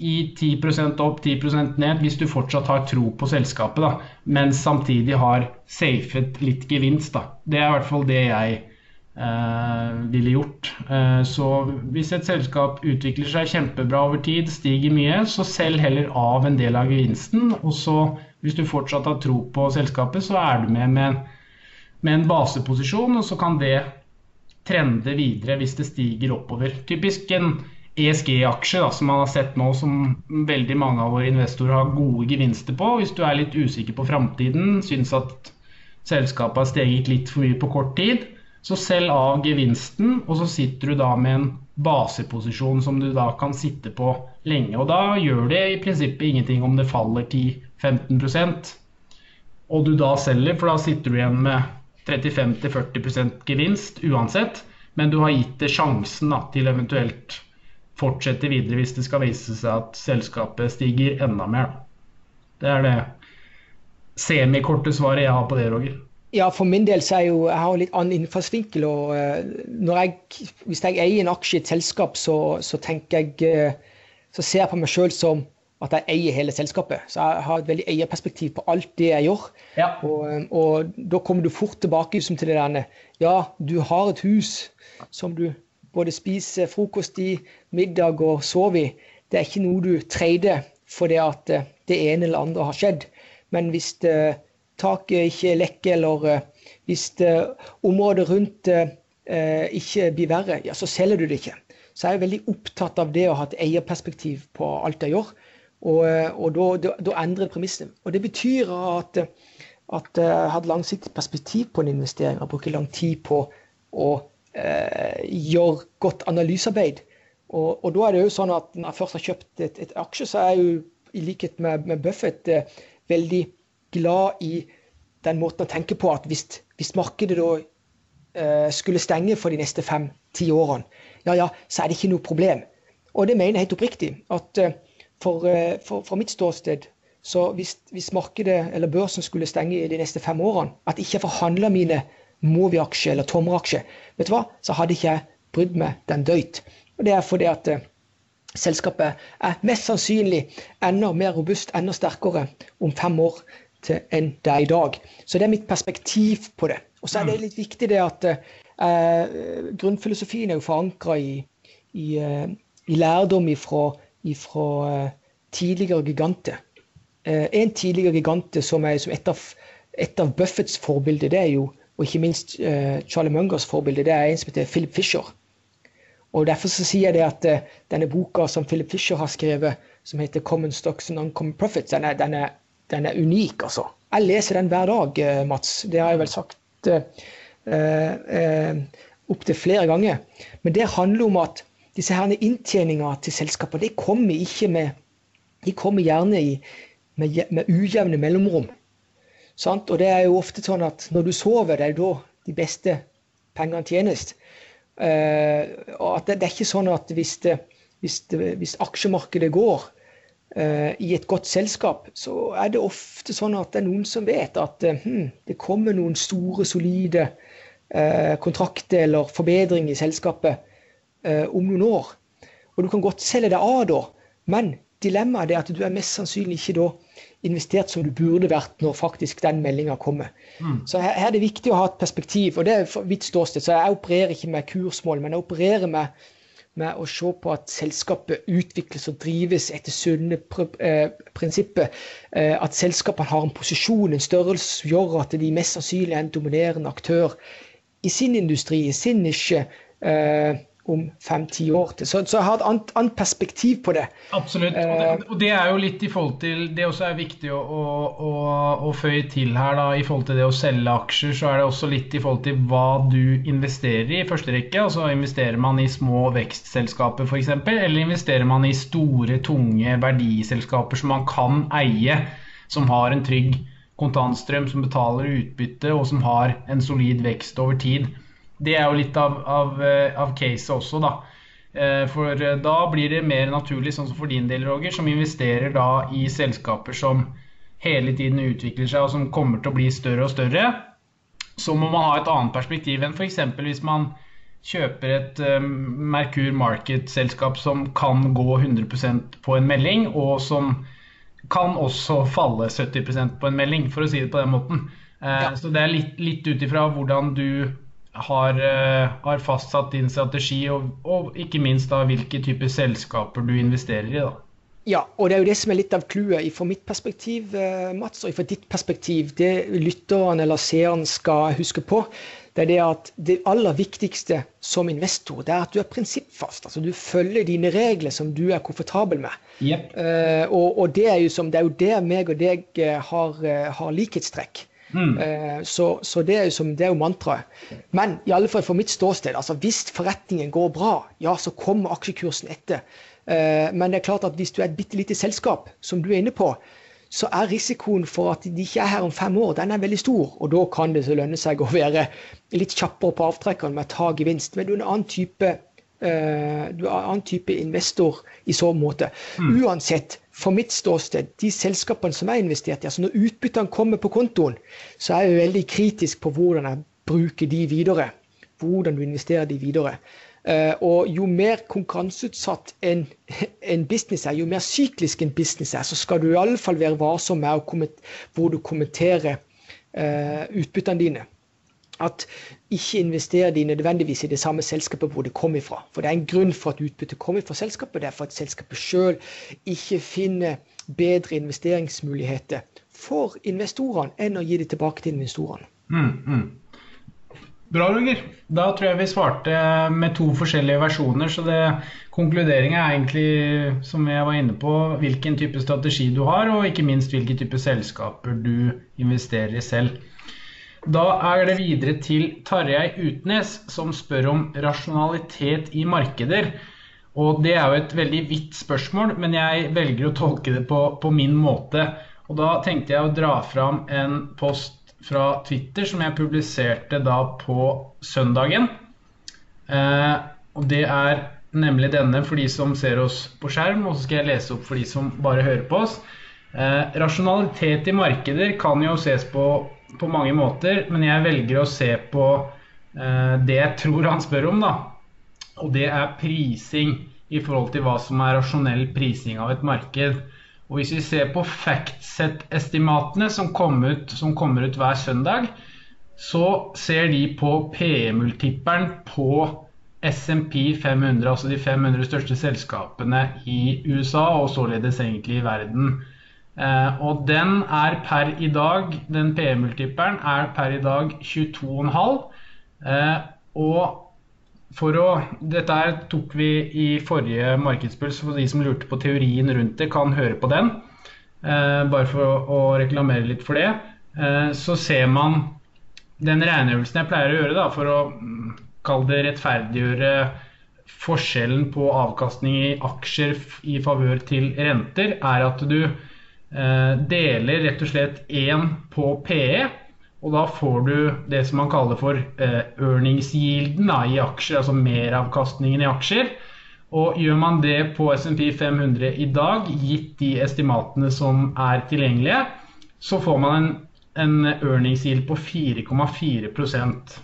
i 10% opp, 10% ned, hvis du fortsatt har tro på selskapet, da, men samtidig har safet litt gevinst. Da. Det er i hvert fall det jeg Eh, ville gjort. Eh, så hvis et selskap utvikler seg kjempebra over tid, stiger mye, så selg heller av en del av gevinsten. Og så, hvis du fortsatt har tro på selskapet, så er du med med, med en baseposisjon, og så kan det trende videre hvis det stiger oppover. Typisk en ESG-aksje som man har sett nå som veldig mange av våre investorer har gode gevinster på. Hvis du er litt usikker på framtiden, syns at selskapet har steget litt for mye på kort tid, så selg av gevinsten, og så sitter du da med en baseposisjon som du da kan sitte på lenge. Og da gjør det i prinsippet ingenting om det faller 10-15% og du da selger, for da sitter du igjen med 35-40% gevinst uansett. Men du har gitt det sjansen da, til eventuelt fortsette videre hvis det skal vise seg at selskapet stiger enda mer. Det er det semikorte svaret jeg har på det, Roger. Ja, for min del så er jo, jeg har litt annen innfallsvinkel. og når jeg, Hvis jeg eier en aksje i et selskap, så, så jeg uh, så ser jeg på meg sjøl som at jeg eier hele selskapet. Så jeg har et veldig eierperspektiv på alt det jeg gjør. Ja. Og, eh, og, da kommer du fort tilbake liksom, til det der Ja, du har et hus som du både spise frokost i, middag og sove i. Det er ikke noe du trader fordi at det ene eller andre har skjedd. Men hvis det, taket ikke lekker, eller uh, hvis området rundt ikke blir verre, ja, så selger du det ikke. Så jeg er veldig opptatt av det å ha et eierperspektiv på alt jeg gjør. Og, og da, da, endrer det premissene. Og det betyr at, at jeg har et langsiktig perspektiv på en investering. Jeg bruker lang tid på å gjøre godt analysearbeid. Og, og, da er det jo sånn at når jeg først har kjøpt et, et aksje, så er jeg jo i likhet med, med Buffett veldig glad i den måten å tenke på at hvis, hvis markedet da eh, skulle stenge for de neste fem-ti årene, ja ja, så er det ikke noe problem. Og det mener jeg helt oppriktig. At eh, for, eh, for, fra mitt ståsted så hvis, hvis, markedet eller børsen skulle stenge de neste fem årene, at ikke jeg forhandla mine Movi-aksje eller Tomre-aksje, vet du hva, så hadde ikke jeg brydd meg den døyt. Og det er fordi at eh, selskapet er mest sannsynlig enda mer robust, enda sterkere om fem år enn det er i dag. Så det er mitt perspektiv på det. Og så er det mm. litt viktig det at eh, grunnfilosofien er jo forankra i, i, eh, i, lærdom ifra, ifra eh, tidligere giganter. Eh, en tidligere gigante som er som et, av, et av Buffetts forbilder, det er jo, og ikke minst eh, Charlie Mungers forbilde, det er en som heter Philip Fisher. Og Derfor så sier jeg det at uh, denne boka som Philip Fisher har skrevet, som heter 'Common Stocks and Uncommon Profits', den er, den er, den er unik, altså. Jeg leser den hver dag, eh, Mats. Det har jeg vel sagt uh, uh, opptil flere ganger. Men det handler om at disse her inntjeninga til selskaper de kommer ikke med De kommer gjerne i, med, med ujevne mellomrom. Sant? Og det er jo ofte sånn at når du sover, det er da de beste pengene tjenes. Uh, og at det, det, er ikke sånn at hvis det, hvis, det, hvis aksjemarkedet går uh, i et godt selskap, så er det ofte sånn at det er noen som vet at uh, hmm, det kommer noen store, solide kontrakter eller forbedringer i selskapet om noen år. Og du kan godt selge deg av da, men dilemmaet er at du er mest sannsynlig ikke da investert som du burde vært når faktisk den meldinga kommer. Mm. Så her, her, er det viktig å ha et perspektiv. Og det er for mitt ståsted. Så jeg opererer ikke med kursmål, men jeg opererer med med å se på at selskapet utvikles og drives etter sunne pr eh, prinsipper. Eh, at selskapene har en posisjon, en størrelse som gjør at de mest sannsynlig er en dominerende aktør i sin industri, i sin nisje. Eh, om fem-ti år til. Så, så, jeg har et annet, annet, perspektiv på det. Absolutt. Og det, eh, og det, er jo litt i forhold til Det også er viktig å, å, å, føye til her, da, i forhold til det å selge aksjer, så er det også litt i forhold til hva du investerer i i første rekke. Altså investerer man i små vekstselskaper f.eks., eller investerer man i store, tunge verdiselskaper som man kan eie, som har en trygg kontantstrøm, som betaler utbytte, og som har en solid vekst over tid det er jo litt av, av, eh, av caset også, da. Eh, for eh, da blir det mer naturlig, sånn som for din del, Roger, som investerer da i selskaper som hele tiden utvikler seg, og som kommer til å bli større og større. Så må man ha et annet perspektiv enn f.eks. hvis man kjøper et Merkur Market-selskap som kan gå 100% på en melding, og som kan også falle 70% på en melding, for å si det på den måten. Ja. Så det er litt, litt ut ifra hvordan du har, eh, har, fastsatt din strategi, og, og, ikke minst da hvilke typer selskaper du investerer i. da. Ja, og det er jo det som er litt av clouet fra mitt perspektiv, eh, Mats, og fra ditt perspektiv. Det lytteren eller seeren skal huske på, det er det at det aller viktigste som investor, det er at du er prinsippfast. Altså du følger dine regler som du er komfortabel med. Yep. Uh, og, og, det er som, det er jo der meg og deg har, har likhetstrekk. Mm. Eh, så, så det, er jo som, det er jo mantraet. Men i alle fall for mitt ståsted, altså hvis forretningen går bra, ja, så kommer aksjekursen etter. Eh, men det er klart at hvis du er et bitte lite selskap, som du er inne på, så er risikoen for at de ikke er her om fem år, den er veldig stor. Og da kan det så lønne seg å være litt kjappere på avtrekkeren med å ta gevinst. Men du er en annen type, uh, du er en annen type investor i så måte. Mm. Uansett for mitt ståsted, de selskapene som jeg har investert i, altså når utbyttene kommer på kontoen, så er jeg veldig kritisk på hvordan jeg bruker de videre. Hvordan du investerer de videre. Uh, og jo mer konkurranseutsatt en, en, business er, jo mer syklisk en business er, så skal du iallfall være varsom med hvor du kommenterer uh, utbyttene dine at ikke investerer de nødvendigvis i det samme selskapet hvor det kommer fra. For det er en grunn for at utbyttet kommer fra selskapet. Det er for at selskapet sjøl ikke finner bedre investeringsmuligheter for investorene enn å gi det tilbake til investorene. Mm, mm. Bra, Roger. Da tror jeg vi svarte med to forskjellige versjoner. Så det, konkluderinga er egentlig, som jeg var inne på, hvilken type strategi du har, og ikke minst hvilke type selskaper du investerer i selv. Da er det videre til Tarjei Utnes, som spør om rasjonalitet i markeder. Og Det er jo et veldig vidt spørsmål, men jeg velger å tolke det på, på min måte. Og Da tenkte jeg å dra fram en post fra Twitter som jeg publiserte da på søndagen. Eh, og Det er nemlig denne for de som ser oss på skjerm, og så skal jeg lese opp for de som bare hører på oss. Eh, rasjonalitet i markeder kan jo ses på på mange måter, men jeg velger å se på eh, det jeg tror han spør om, da. Og det er prising i forhold til hva som er rasjonell prising av et marked. Og hvis vi ser på FactSet-estimatene som, som, kommer ut hver søndag, så ser de på PE-multipperen på SMP 500, altså de 500 største selskapene i USA, og således egentlig i verden. Eh, og den er per i dag, den PE-multipperen er per i dag 22,5. Eh, og for å Dette tok vi i forrige markedspuls, for de som lurte på teorien rundt det, kan høre på den. Eh, bare for å, å reklamere litt for det. Eh, så ser man den regneøvelsen jeg pleier å gjøre da, for å mm, kalle det rettferdiggjøre forskjellen på avkastning i aksjer i favør til renter, er at du deler rett og slett 1 på PE. Og da får du det som man kaller for earningsgilden earnings-yielden i aksjer, altså meravkastningen i aksjer. Og gjør man det på SMP 500 i dag, gitt de estimatene som er tilgjengelige, så får man en, en earnings på 4,4%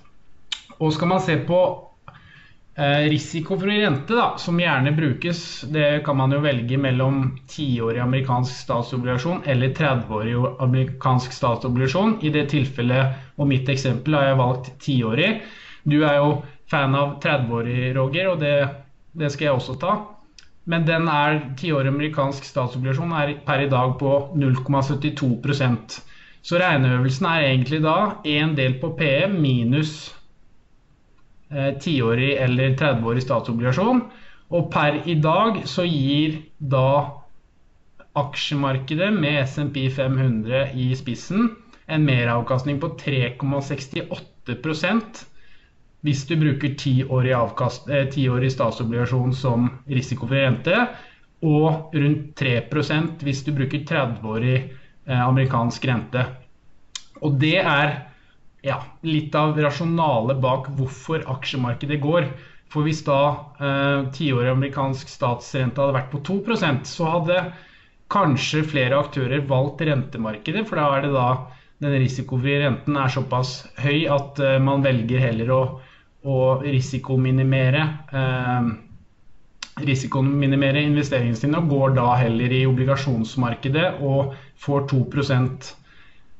Og skal man se på eh, risikofri rente, da, som gjerne brukes, det kan man jo velge mellom 10-årig amerikansk statsobligasjon eller 30-årig amerikansk statsobligasjon. I det tilfellet og mitt eksempel har jeg valgt 10-årig. Du er jo fan av 30-årig, Roger, og det, det skal jeg også ta. Men den er tiårig amerikansk statsobligasjon er per i dag på 0,72% Så regneøvelsen er egentlig da én del på PE minus eh, tiårig eh, eller 30-årig statsobligasjon. Og per i dag så gir da aksjemarkedet med SMP 500 i spissen en meravkastning på 3,68% hvis du bruker tiårig, eh, statsobligasjon som risikofri rente, og rundt 3% hvis du bruker 30-årig eh, amerikansk rente. Og det er ja, litt av rasjonalet bak hvorfor aksjemarkedet går. For hvis da eh, tiårig amerikansk statsrente hadde vært på 2% så hadde kanskje flere aktører valgt rentemarkedet, for da er det da den risikofrie renten er såpass høy at eh, man velger heller å å risikominimere eh, risikominimere investeringene sine og går da heller i obligasjonsmarkedet og får 2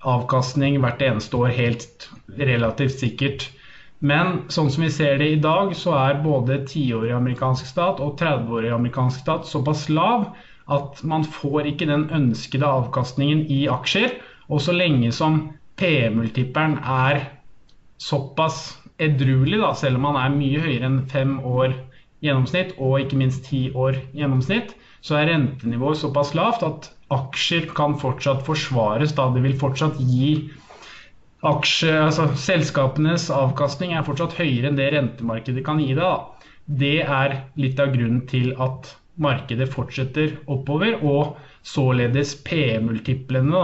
avkastning hvert eneste år helt relativt sikkert. Men sånn som vi ser det i dag, så er både 10-årig amerikansk stat og 30-årig amerikansk stat såpass lav at man får ikke den ønskede avkastningen i aksjer. Og så lenge som P-multipperen er såpass edruelig, da, selv om man er mye høyere enn fem år gjennomsnitt, og ikke minst ti år gjennomsnitt, så er rentenivået såpass lavt at aksjer kan fortsatt forsvares. Da det vil fortsatt gi aksje, altså Selskapenes avkastning er fortsatt høyere enn det rentemarkedet kan gi deg. Det er litt av grunnen til at markedet fortsetter oppover, og således P-multiplene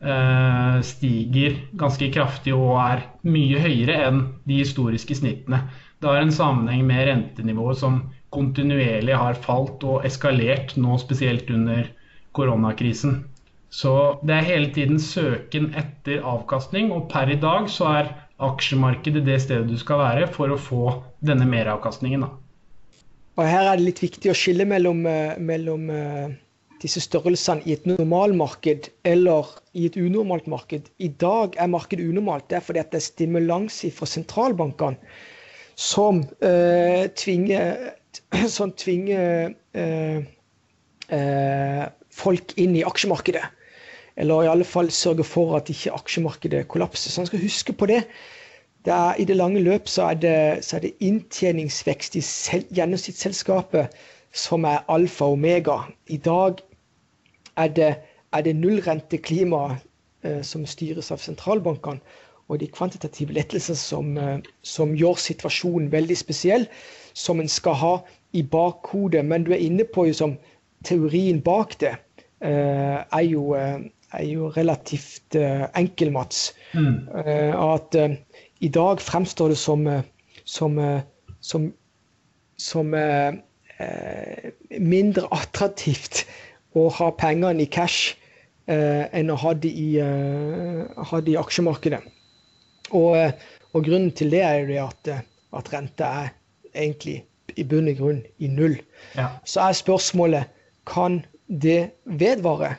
Eh, stiger ganske kraftig og er mye høyere enn de historiske snittene. Det har en sammenheng med rentenivået som kontinuerlig har falt og eskalert, nå spesielt under koronakrisen. Så det er hele tiden søken etter avkastning, og per i dag så er aksjemarkedet det stedet du skal være for å få denne meravkastningen. Og her er det litt viktig å skille mellom, eh, mellom eh, disse størrelsene i et normalmarked eller i et unormalt marked. I dag er markedet unormalt. Det er fordi det er stimulans fra sentralbankene som øh, tvinger, som tvinger øh, eh, folk inn i aksjemarkedet. Eller i alle fall sørge for at ikke aksjemarkedet kollapser. Så man skal huske på det. det er, I det lange løp så er det, så er det inntjeningsvekst i gjennomsnittsselskapet som er alfa og omega. I dag er det, er det nullrenteklimaet eh, som styres av sentralbankene, og de kvantitative lettelsene som, eh, som, gjør situasjonen veldig spesiell, som en skal ha i bakhodet. Men du er inne på jo som teorien bak det er, jo, eh, er jo relativt eh, enkel, Mats. Mm. Eh, at i dag fremstår det som, som, som, som mindre attraktivt å ha pengene i cash eh, enn å ha det i, eh, ha det i aksjemarkedet. Og, eh, og, grunnen til det er jo det at, eh, at renta er egentlig i bunn og grunn i null. Ja. Så er spørsmålet kan det vedvare.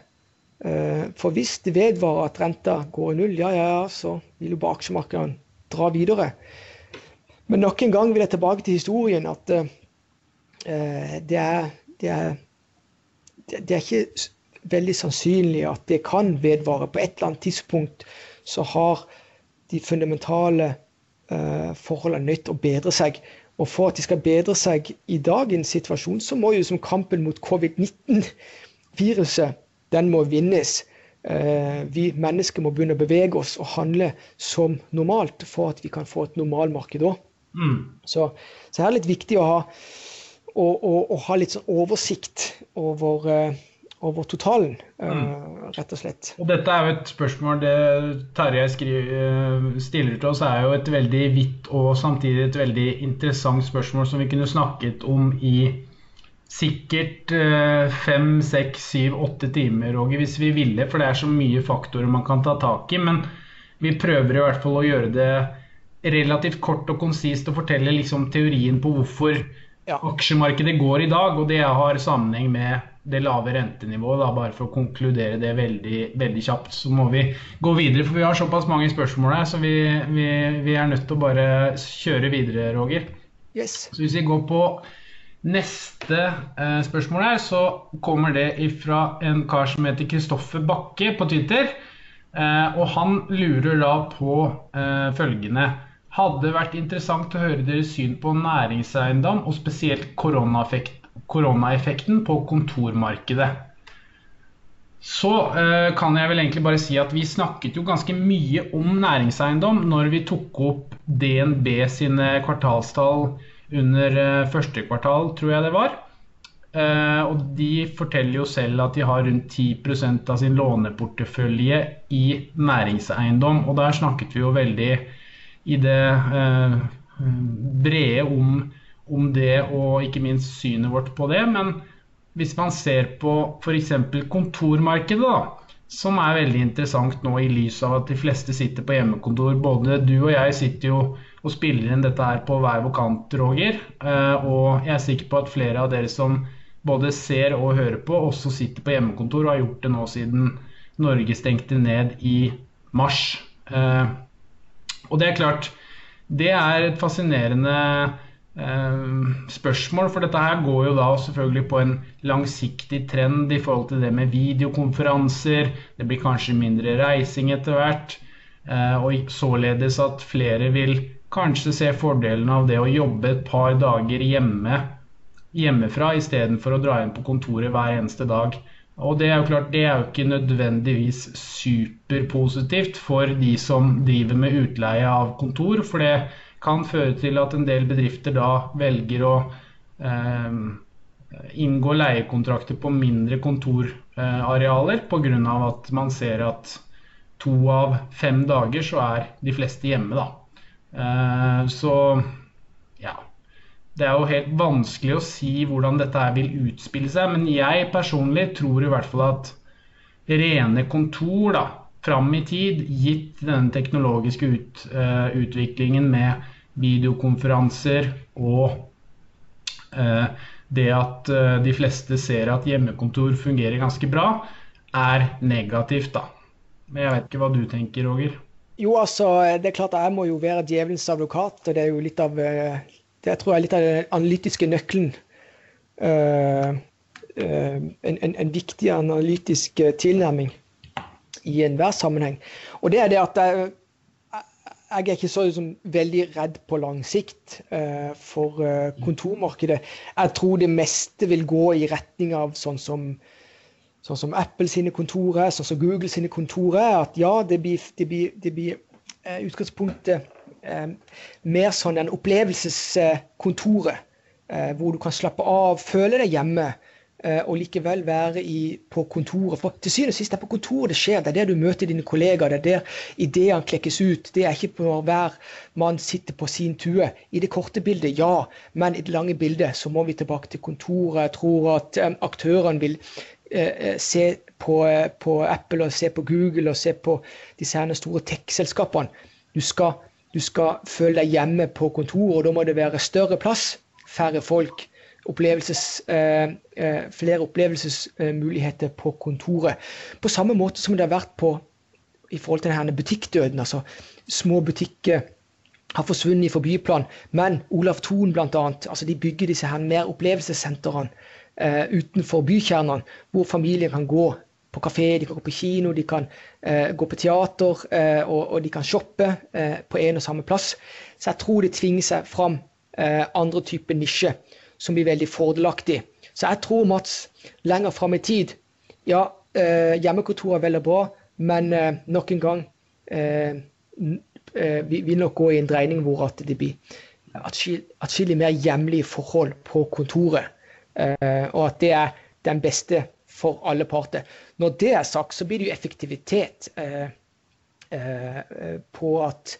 Eh, for hvis det vedvarer at renta går i null, ja, ja, ja, så vil jo bare aksjemarkedene dra videre. Men nok en gang vil jeg tilbake til historien at uh, det, er, det, er, det er ikke veldig sannsynlig at det kan vedvare. På et eller annet tidspunkt så har de fundamentale forholdene til å bedre seg. Og for at de skal bedre seg i dagens situasjon, så må jo som kampen mot covid-19-viruset, den må vinnes. Uh, vi mennesker må begynne å bevege oss og handle som normalt for at vi kan få et normalmarked òg. Mm. Så, så her er det litt viktig å ha å, å, å ha litt sånn oversikt over, uh, over totalen, uh, mm. rett og slett. Og dette er jo et spørsmål det Tarjei uh, stiller til oss, er jo et veldig vidt og samtidig et veldig interessant spørsmål som vi kunne snakket om i sikkert fem, seks, syv, åtte timer Roger, hvis vi ville, for det er så mye faktorer man kan ta tak i. Men vi prøver i hvert fall å gjøre det relativt kort og konsist og fortelle liksom teorien på hvorfor ja. aksjemarkedet går i dag. Og det har sammenheng med det lave rentenivået. Da, bare for å konkludere det veldig, veldig, kjapt. Så må vi gå videre, for vi har såpass mange spørsmål her, så vi, vi, vi er nødt til å bare kjøre videre, Roger. Yes. Så hvis vi går på Neste eh, spørsmål her, så kommer det fra en kar som heter Kristoffer Bakke på Twitter. Eh, og han lurer da på eh, følgende. Hadde vært interessant å høre deres syn på næringseiendom, og spesielt koronaeffekten på kontormarkedet. Så eh, kan jeg vel egentlig bare si at vi snakket jo ganske mye om næringseiendom når vi tok opp DNB sine kvartalstall under eh, første kvartal, tror jeg det var. Eh, og de forteller jo selv at de har rundt 10% av sin låneportefølje i næringseiendom. Og der snakket vi jo veldig i det eh, brede om, om det og ikke minst synet vårt på det. Men hvis man ser på f.eks. kontormarkedet, da, som er veldig interessant nå i lys av at de fleste sitter på hjemmekontor. Både du og jeg sitter jo og spiller inn dette her på hver vår kant, Roger. Eh, og jeg er sikker på at flere av dere som både ser og hører på, også sitter på hjemmekontor og har gjort det nå siden Norge stengte ned i mars. Eh, og det er klart, det er et fascinerende spørsmål, for dette her går jo da selvfølgelig på en langsiktig trend i forhold til det med videokonferanser. Det blir kanskje mindre reising etter hvert. Og således at flere vil kanskje se fordelen av det å jobbe et par dager hjemme hjemmefra istedenfor å dra inn på kontoret hver eneste dag. Og det er jo klart, det er jo ikke nødvendigvis superpositivt for de som driver med utleie av kontor, for det kan føre til at en del bedrifter da velger å eh, inngå leiekontrakter på mindre kontorarealer pga. at man ser at to av fem dager så er de fleste hjemme, da. Eh, så ja. Det er jo helt vanskelig å si hvordan dette her vil utspille seg, men jeg personlig tror i hvert fall at rene kontor da, fram i tid, gitt denne teknologiske ut, uh, utviklingen med videokonferanser og uh, det at uh, de fleste ser at hjemmekontor fungerer ganske bra, er negativt, da. Men jeg vet ikke hva du tenker, Roger? Jo, altså, det er klart jeg må jo være djevelens advokat. og Det er jo litt av eh, det tror jeg er litt av den analytiske nøkkelen. En, en, en, viktig analytisk tilnærming i enhver sammenheng. Og det er det at jeg, jeg er ikke så liksom, veldig redd på lang sikt uh, for kontormarkedet. Jeg tror det meste vil gå i retning av sånn som sånn som Apple sine kontorer, sånn som Google sine kontorer, at ja, det blir, det blir, det blir uh, utgangspunktet mer sånn en opplevelseskontoret, hvor du kan slappe av, føle deg hjemme. Eh, og likevel være i, på kontoret. For til syvende og sist det er på kontoret det skjer. Det er der du møter dine kollegaer. Det er der ideene klekkes ut. Det er ikke på hver mann sitter på sin tue. I det korte bildet, ja. Men i det lange bildet så må vi tilbake til kontoret. Jeg tror at um, aktørene vil eh, se på, uh, på, Apple og se på Google og se på disse her store tech-selskapene. Du, du, skal føle deg hjemme på kontoret, og da må det være større plass, færre folk. Opplevelses, eh, flere opplevelsesmuligheter på kontoret. På samme måte som det har vært på i forhold til denne butikkdøden. altså Små butikker har forsvunnet i forbyplan, men Olav Thon bl.a. Altså de bygger disse her mer opplevelsessentrene eh, utenfor bykjernene, hvor familier kan gå på kafé, de kan gå på kino, de kan eh, gå på teater, uh, og, og, de kan shoppe på en og samme plass. Så jeg tror det tvinger seg fram andre typer nisjer som blir veldig fordelaktig. Så jeg tror, Mats, lenger fram i tid Ja, hjemmekontor er vel og bra, men nok en gang vi vil nok gå i en dreining hvor at det blir atskillig mer hjemlige forhold på kontoret. Eh, og at det er den beste for alle parter. Når det er sagt, så blir det jo effektivitet eh, eh, på at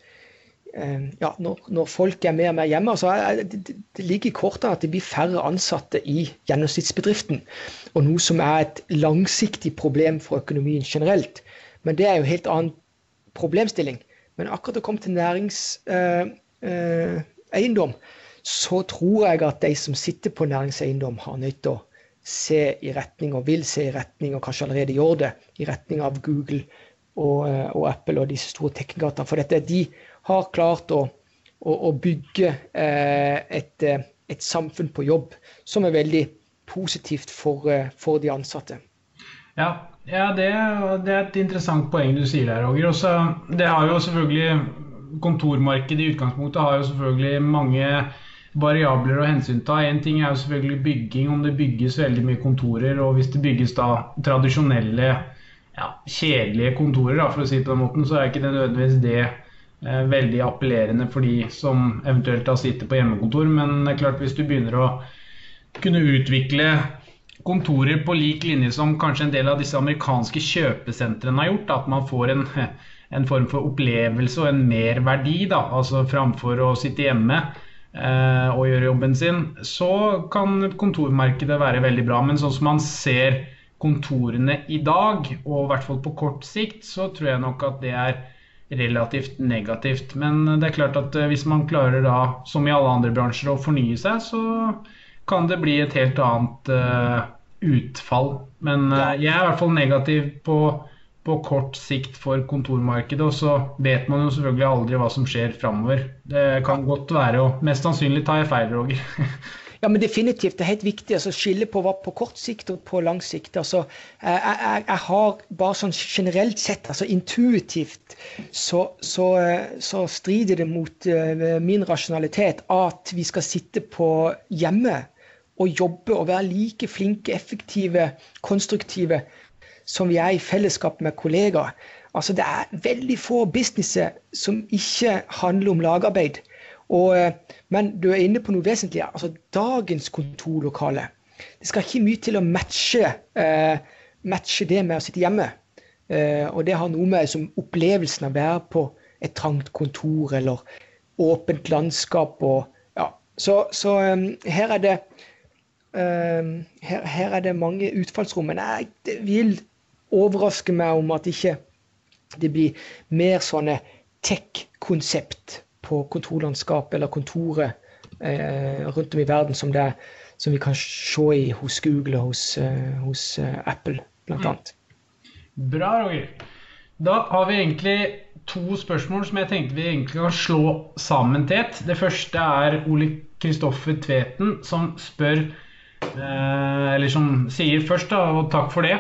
ja, når, når, folk er mer og mer hjemme, så er det, det ligger i kortene at det blir færre ansatte i gjennomsnittsbedriften. Og noe som er et langsiktig problem for økonomien generelt. Men det er jo en helt annen problemstilling. Men akkurat å komme til næringseiendom, så tror jeg at de som sitter på næringseiendom, har nødt til å se i retning, og vil se i retning, og kanskje allerede gjør det, i retning av Google og, eh, og Apple og disse store teknikerne. For dette, er de har klart å, å, å bygge eh, et, eh, et, samfunn på jobb som er veldig positivt for, eh, for de ansatte. Ja, ja det, det, er et interessant poeng du sier der, Roger. Også, det har jo selvfølgelig Kontormarkedet i utgangspunktet har jo selvfølgelig mange variabler å hensynta. En ting er jo selvfølgelig bygging, om det bygges veldig mye kontorer. Og hvis det bygges da tradisjonelle, ja, kjedelige kontorer, da, for å si det på den måten, så er ikke det nødvendigvis det veldig appellerende for de som eventuelt da sitter på hjemmekontor. Men det er klart hvis du begynner å kunne utvikle kontorer på lik linje som kanskje en del av disse amerikanske kjøpesentrene har gjort. At man får en, en form for opplevelse og en merverdi, da, altså framfor å sitte hjemme eh, og gjøre jobben sin, så kan kontormarkedet være veldig bra. Men sånn som man ser kontorene i dag, og i hvert fall på kort sikt, så tror jeg nok at det er relativt negativt. Men det er klart at eh, hvis man klarer da, som i alle andre bransjer, å fornye seg, så kan det bli et helt annet uh, utfall. Men uh, jeg er i hvert fall negativ på, på, kort sikt for kontormarkedet. Og så vet man jo selvfølgelig aldri hva som skjer framover. Det kan godt være, og mest sannsynlig tar jeg feil, Roger. Ja, men definitivt. Det er helt viktig å altså, skille på hva på kort sikt og på lang sikt. Altså, jeg, jeg, jeg har bare sånn generelt sett, altså intuitivt, så, så, så strider det mot uh, min rasjonalitet at vi skal sitte på hjemme og jobbe og være like flinke, effektive, konstruktive som vi er i fellesskap med kollegaer. Altså Det er veldig få businesser som ikke handler om lagarbeid. Og, eh, men du er inne på noe vesentlig. altså Dagens kontorlokale. Det skal ikke mye til å matche, eh, matche det med å sitte hjemme. Eh, og det har noe med som opplevelsen av å være på et trangt kontor eller åpent landskap. Og, ja. Så, så um, her er det um, her, her, er det mange utfallsrom. Men jeg vil overraske meg om at ikke det blir mer sånne tech-konsept på kontorlandskapet eller kontoret eh, rundt om i verden som, det, som, vi kan se i hos Google og hos, eh, hos uh, Apple, bl.a. Mm. Bra, Roger. Da har vi egentlig to spørsmål som jeg tenkte vi egentlig kan slå sammen til ett. Det første er Ole Kristoffer Tveten som spør Eh, eller som sier først, da, og takk for det.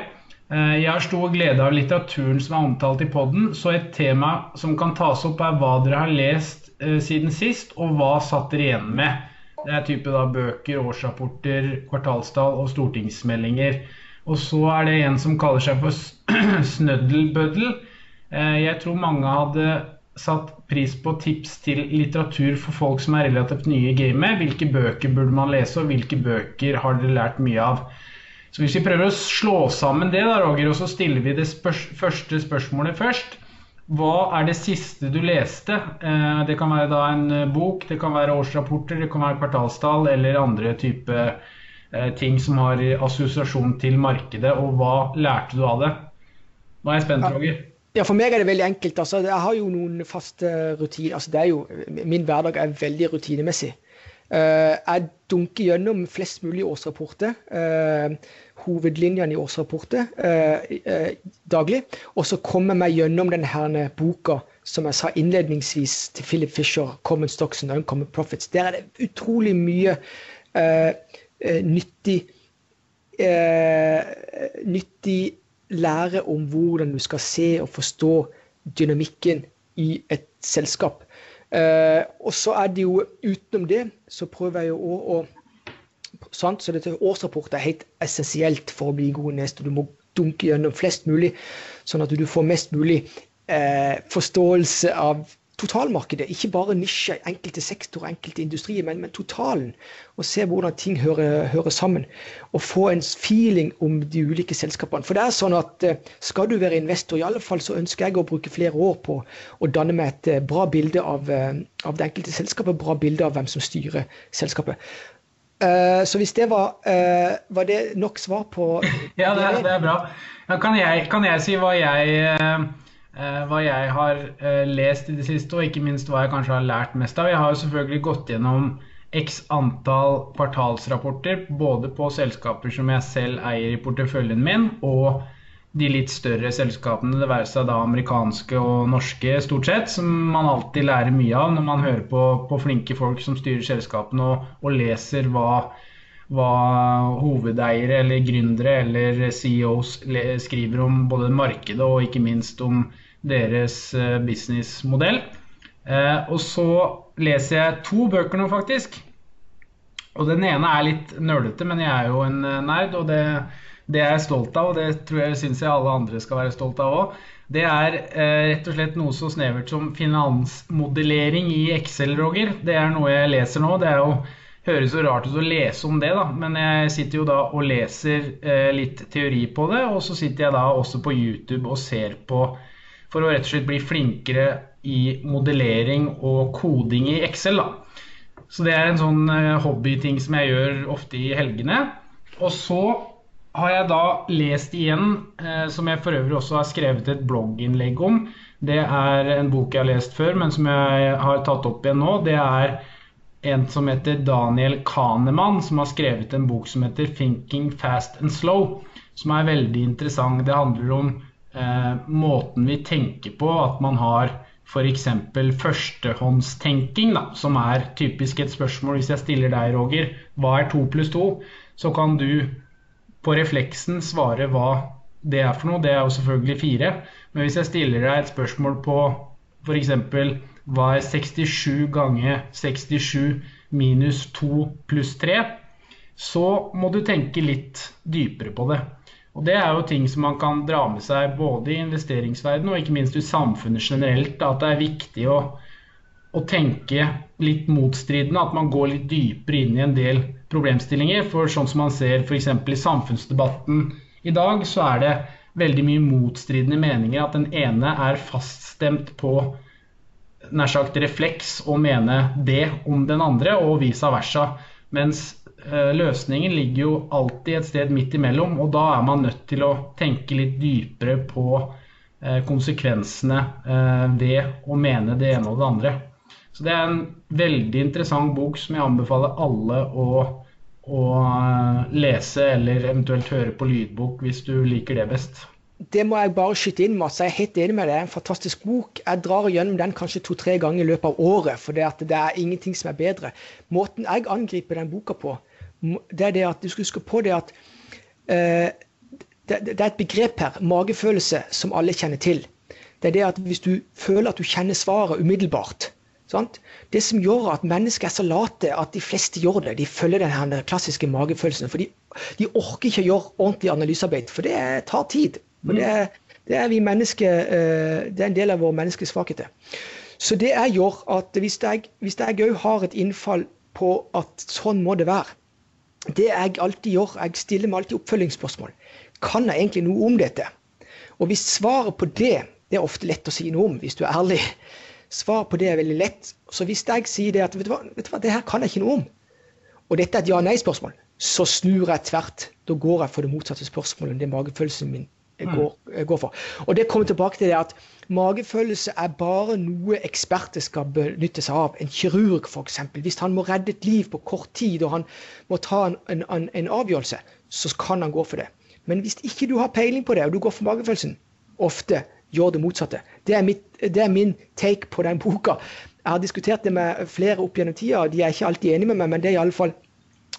Eh, jeg har stor glede av litteraturen som er omtalt i poden, så et tema som kan tas opp, er hva dere har lest eh, siden sist, og hva satt dere igjen med. Det er type da bøker, årsrapporter, kvartalstall og stortingsmeldinger. Og så er det en som kaller seg for Snøddelbøddel. Jeg tror mange hadde satt pris på tips til litteratur for folk som er relativt nye i gamet. Hvilke bøker burde man lese, og hvilke bøker har dere lært mye av? Så Hvis vi prøver å slå sammen det, da, Roger, og så stiller vi det spørs første spørsmålet først. Hva er det siste du leste? Eh, det kan være da en eh, bok, det kan være årsrapporter, det kan være kvartalstall eller andre type eh, ting som har assosiasjon til markedet. Og hva lærte du av det? Nå er jeg spent, Roger. Ja, For meg er det veldig enkelt. Altså, jeg har jo noen faste rutiner. Altså, det jo, min hverdag er veldig rutinemessig. Uh, jeg dunker gjennom flest mulig årsrapporter. Uh, hovedlinjene i årsrapporter uh, daglig. Og så kommer jeg meg gjennom denne boka som jeg sa innledningsvis til Philip Fisher, 'Common Stocks and Uncommon Profits'. Der er det utrolig mye nyttig, nyttig lære om hvordan du skal se og forstå dynamikken i et selskap. Uh, og så er det jo utenom det, så prøver jeg jo å, å sant? Så dette årsrapportet er helt essensielt for å bli god neste. Du må dunke gjennom flest mulig, sånn at du får mest mulig eh, forståelse av totalmarkedet. Ikke bare nisje, enkelte sektorer, enkelte industrier, men, men, totalen. Og se hvordan ting hører, hører, sammen. Og få en feeling om de ulike selskapene. For det er sånn at eh, skal du være investor, i alle fall så ønsker jeg å bruke flere år på å danne meg et eh, bra bilde av, eh, av det enkelte selskapet, bra bilde av hvem som styrer selskapet. Så hvis det var, var det nok svar på Ja, det er, det er bra. Kan jeg, kan jeg, si hva jeg hva jeg har eh, lest i det siste, og ikke minst hva jeg kanskje har lært mest av. Jeg har jo selvfølgelig gått gjennom x antall kvartalsrapporter, både på selskaper som jeg selv eier i porteføljen min, og de litt større selskapene, det være seg da amerikanske og norske stort sett, som man alltid lærer mye av når man hører på, på flinke folk som styrer selskapene og, og leser hva, hva hovedeiere eller gründere eller CEOs skriver om både markedet og ikke minst om deres eh, businessmodell. Eh, og så leser jeg to bøker nå, faktisk. Og den ene er litt nølete, men jeg er jo en eh, nerd, og det, det er jeg stolt av. Og det tror jeg syns jeg alle andre skal være stolt av òg. Det er eh, rett og slett noe så snevert som finansmodellering i Excel, Roger. Det er noe jeg leser nå. Det er jo, høres så rart ut å lese om det, da. Men jeg sitter jo da og leser eh, litt teori på det. Og så sitter jeg da også på YouTube og ser på for å rett og slett bli flinkere i modellering og koding i Excel. Da. Så det er en sånn eh, hobbyting som jeg gjør ofte i helgene. Og så har jeg da lest igjen, eh, som jeg for øvrig også har skrevet et blogginnlegg om. Det er en bok jeg har lest før, men som jeg har tatt opp igjen nå. Det er en som heter Daniel Kahneman, som har skrevet en bok som heter 'Thinking Fast and Slow', som er veldig interessant. Det handler om måten vi tenker på, at man har f.eks. førstehåndstenking, da, som er typisk et spørsmål hvis jeg stiller deg, Roger, hva er to pluss to? Så kan du på refleksen svare hva det er for noe. Det er jo selvfølgelig fire. Men hvis jeg stiller deg et spørsmål på f.eks. hva er 67 ganger 67 minus 2 pluss 3, så må du tenke litt dypere på det. Og Det er jo ting som man kan dra med seg både i investeringsverdenen og ikke minst i samfunnet generelt. At det er viktig å, å, tenke litt motstridende, at man går litt dypere inn i en del problemstillinger. For sånn som man ser f.eks. i samfunnsdebatten i dag, så er det veldig mye motstridende meninger. At den ene er faststemt på nær sagt refleks å mene det om den andre, og vice versa. Mens løsningen ligger jo alltid et sted midt imellom, og da er man nødt til å tenke litt dypere på eh, konsekvensene eh, ved å mene det ene og det andre. Så det er en veldig interessant bok som jeg anbefaler alle å, å lese, eller eventuelt høre på lydbok hvis du liker det best. Det må jeg bare skyte inn, Mats. Jeg er helt enig med deg. En fantastisk bok. Jeg drar gjennom den kanskje to-tre ganger i løpet av året, for det er ingenting som er bedre. Måten jeg angriper den boka på, det er det at du skal huske på det at eh, det, det, er et begrep her, magefølelse, som alle kjenner til. Det er det at hvis du føler at du kjenner svaret umiddelbart sant? Det som gjør at mennesker er så late at de fleste gjør det, de følger den klassiske magefølelsen. For de, de, orker ikke å gjøre ordentlig analysearbeid, for det tar tid. For det, det, er mennesker, eh, det er en del av vår menneskelige svakheter. Så det jeg gjør at hvis jeg òg har et innfall på at sånn må det være, det jeg alltid gjør, jeg stiller meg alltid oppfølgingsspørsmål. Kan jeg egentlig noe om dette? Og hvis svaret på det Det er ofte lett å si noe om, hvis du er ærlig. Svaret på det er veldig lett. Så hvis jeg sier det at vet du hva, vet du hva det her kan jeg ikke noe om, og dette er et ja-nei-spørsmål, så snur jeg tvert. Da går jeg for det motsatte spørsmålet enn det magefølelsen min. Går, går for. Og det kommer tilbake til det at Magefølelse er bare noe eksperter skal benytte seg av. En kirurg f.eks. Hvis han må redde et liv på kort tid og han må ta en, en, en, avgjørelse, så kan han gå for det. Men hvis ikke du har peiling på det, og du går for magefølelsen, ofte gjør det motsatte. Det er, mitt, det er min take på den boka. Jeg har diskutert det med flere opp gjennom tida, og de er ikke alltid enige med meg, men det er i alle fall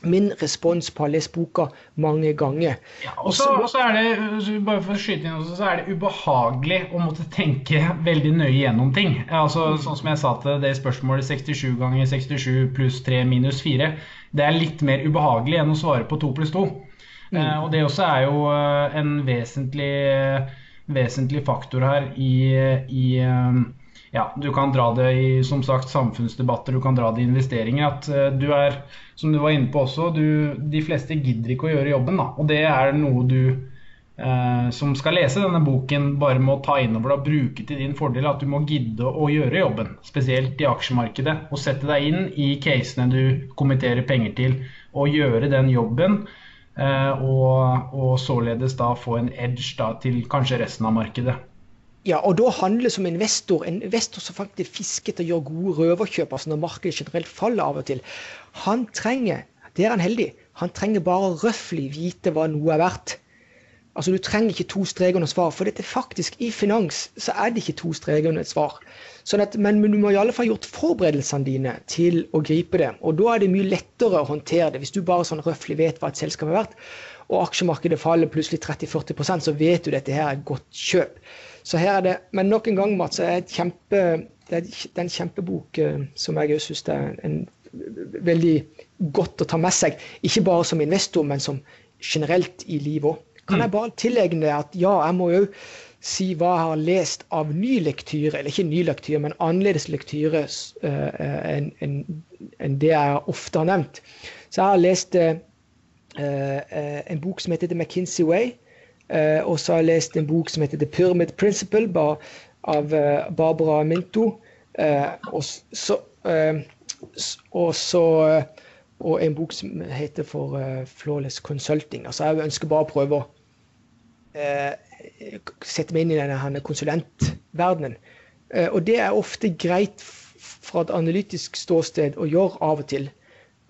min respons på å ha lest boka mange ganger. Ja, og så er det bare for å skyte inn også, så er det ubehagelig å måtte tenke veldig nøye gjennom ting. Altså, sånn som jeg sa til det spørsmålet 67 ganger 67 pluss 3 minus 4. Det er litt mer ubehagelig enn å svare på 2 pluss 2. Mm. Eh, og det også er jo eh, en vesentlig, vesentlig faktor her i, i, ja, du kan dra det i som sagt, samfunnsdebatter, du kan dra det i investeringer. At du er, som du var inne på også, du, de fleste gidder ikke å gjøre jobben. Da. Og det er noe du eh, som skal lese denne boken, bare må ta innover deg og bruke til din fordel. At du må gidde å gjøre jobben, spesielt i aksjemarkedet. Og sette deg inn i casene du kommenterer penger til, og gjøre den jobben. Eh, og, og, således da få en edge da, til kanskje resten av markedet. Ja, og da handler det som investor, en investor som faktisk fisker til å gjøre gode røverkjøp, altså når markedet generelt faller av og til, han trenger, det er han heldig, han trenger bare røftlig vite hva noe er verdt. Altså Du trenger ikke to streker under svar, for dette faktisk i finans så er det ikke to streker under et svar. Sånn at, men, men, du må i alle fall gjort forberedelsene dine til å gripe det. Og da er det mye lettere å håndtere det, hvis du bare sånn røftlig vet hva et selskap er verdt, og aksjemarkedet faller plutselig 30-40% så vet du dette her er et godt kjøp. Så her er det, Men nok en gang, Mats, er kjempe, det, er, en kjempebok uh, som jeg syns er en, veldig godt å ta med seg. Ikke bare som investor, men som generelt i livet òg. Kan jeg mm. bare tillegge det at ja, jeg må jo si hva jeg har lest av ny lektyre, eller ikke ny lektyre, men annerledes lektyre uh, enn en, en det jeg ofte har nevnt. Så jeg har lest en bok som heter The McKinsey Way. Uh, og så har jeg lest en bok som heter The Pyramid Principle av uh, Barbara Minto. Uh, og så, og, så og en bok som heter for Flawless Consulting. Altså Jeg ønsker bare å prøve å sette meg inn i denne konsulentverdenen. og det er ofte greit fra et analytisk ståsted å gjøre av og til.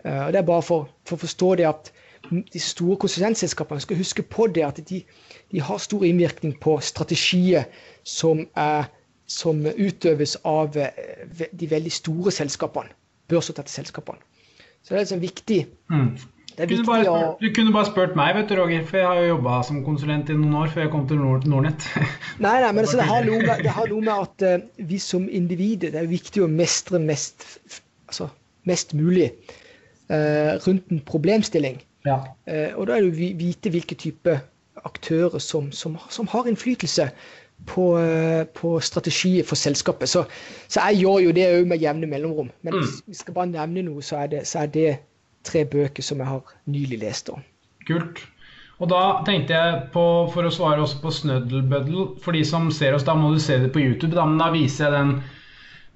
og Det er bare for, for å forstå det at de store konsulentselskapene skal huske på det at de, de har stor innvirkning på strategier som, er, som utøves av eh, de veldig store selskapene. Børsnoterte selskapene. Så det er liksom viktig. Mm. Det er viktig bare, å... Du kunne bare spurt meg, vet du, Roger, for jeg har jo jobba som konsulent i noen år før jeg kom til Nord Nordnett. nei, nei, men altså, det, har med, det, har noe med, at uh, vi som individer Det er viktig å mestre mest, altså, mest mulig uh, rundt en problemstilling. Ja. Uh, og da er det å vite hvilke type aktører som, som, som har innflytelse på, uh, på strategier for selskapet. Så, så, jeg gjør jo det òg med jevne mellomrom. Men mm. hvis vi skal bare nevne noe, så er, det, så er det tre bøker som jeg har nylig lest. om. Kult. Og da tenkte jeg på, for å svare også på Snøddelbøddel, for de som ser oss, da må du se det på YouTube. Da, men da viser jeg den,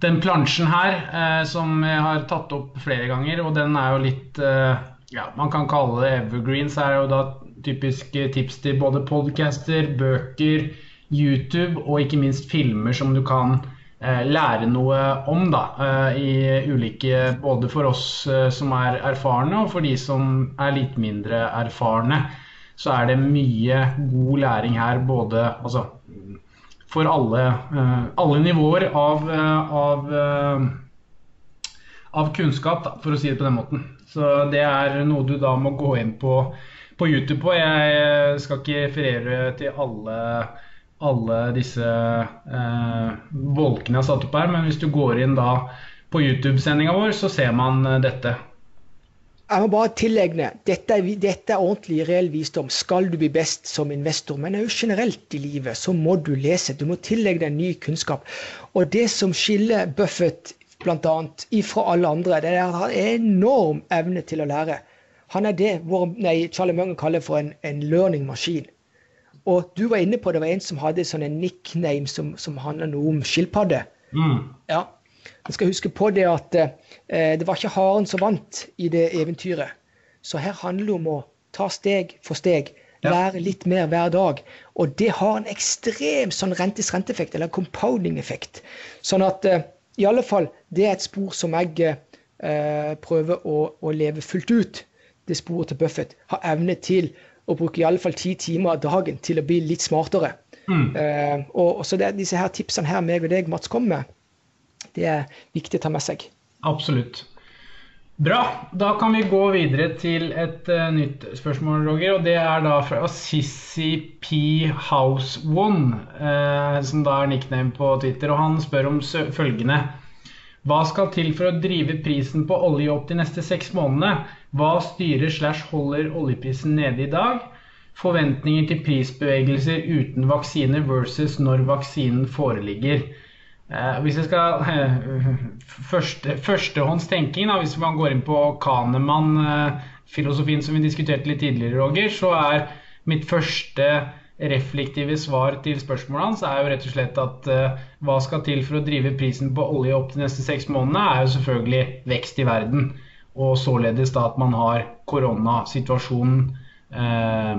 den plansjen her, eh, som jeg har tatt opp flere ganger. Og den er jo litt eh, ja, man kan kalle det evergreens. er jo da typiske tips til både podcaster, bøker, YouTube og ikke minst filmer som du kan eh, lære noe om. da, eh, i ulike, Både for oss eh, som er erfarne og for de som er litt mindre erfarne. Så er det mye god læring her, både altså, for alle, eh, alle nivåer av, eh, av, eh, av kunnskap, da, for å si det på den måten. Så det er noe du da må gå inn på, på YouTube på. Jeg skal ikke referere til alle, alle disse eh, bolkene jeg har satt opp her, men hvis du går inn da på YouTube-sendinga vår, så ser man eh, dette. Jeg må bare tillegge dette, dette er ordentlig reell visdom. Skal du bli best som investor, men også generelt i livet, så må du lese. Du må tillegge deg ny kunnskap. Og det som skiller Buffett bl.a. ifra alle andre. Det er har enorm evne til å lære. Han er det hvor, nei, Charlie Munger kaller for en, en learning machine. Og du var inne på det var en som hadde sånn en nickname som, som handler noe om skilpadde. Mm. Ja. Man skal huske på det at eh, det var ikke haren som vant i det eventyret. Så her handler det om å ta steg for steg. Lære litt mer hver dag. Og det har en ekstrem sånn rentes renteeffekt, eller compounding-effekt. Sånn at eh, i alle fall, det er et spor som jeg eh, prøver å, å, leve fullt ut. Det sporet til Buffett. Har evne til å bruke i alle fall ti timer av dagen til å bli litt smartere. Mm. Eh, og, så det disse her tipsene her meg og deg, Mats, kommer med, det er viktig å ta med seg. Absolutt. Bra. Da kan vi gå videre til et uh, nytt spørsmål, Roger. Og det er da fra Sissy P. House One, uh, som da er nickname på Twitter. Og han spør om følgende. Hva skal til for å drive prisen på olje opp de neste seks månedene? Hva styrer slash holder oljeprisen nede i dag? Forventninger til prisbevegelser uten vaksine versus når vaksinen foreligger. Eh, hvis jeg skal første, Førstehåndstenking, hvis man går inn på Kanemann-filosofien som vi diskuterte litt tidligere, Roger, så er mitt første reflektive svar til spørsmålet hans er jo rett og slett at uh, hva skal til for å drive prisen på olje opp de neste seks månedene, er jo selvfølgelig vekst i verden. Og således da at man har koronasituasjonen uh,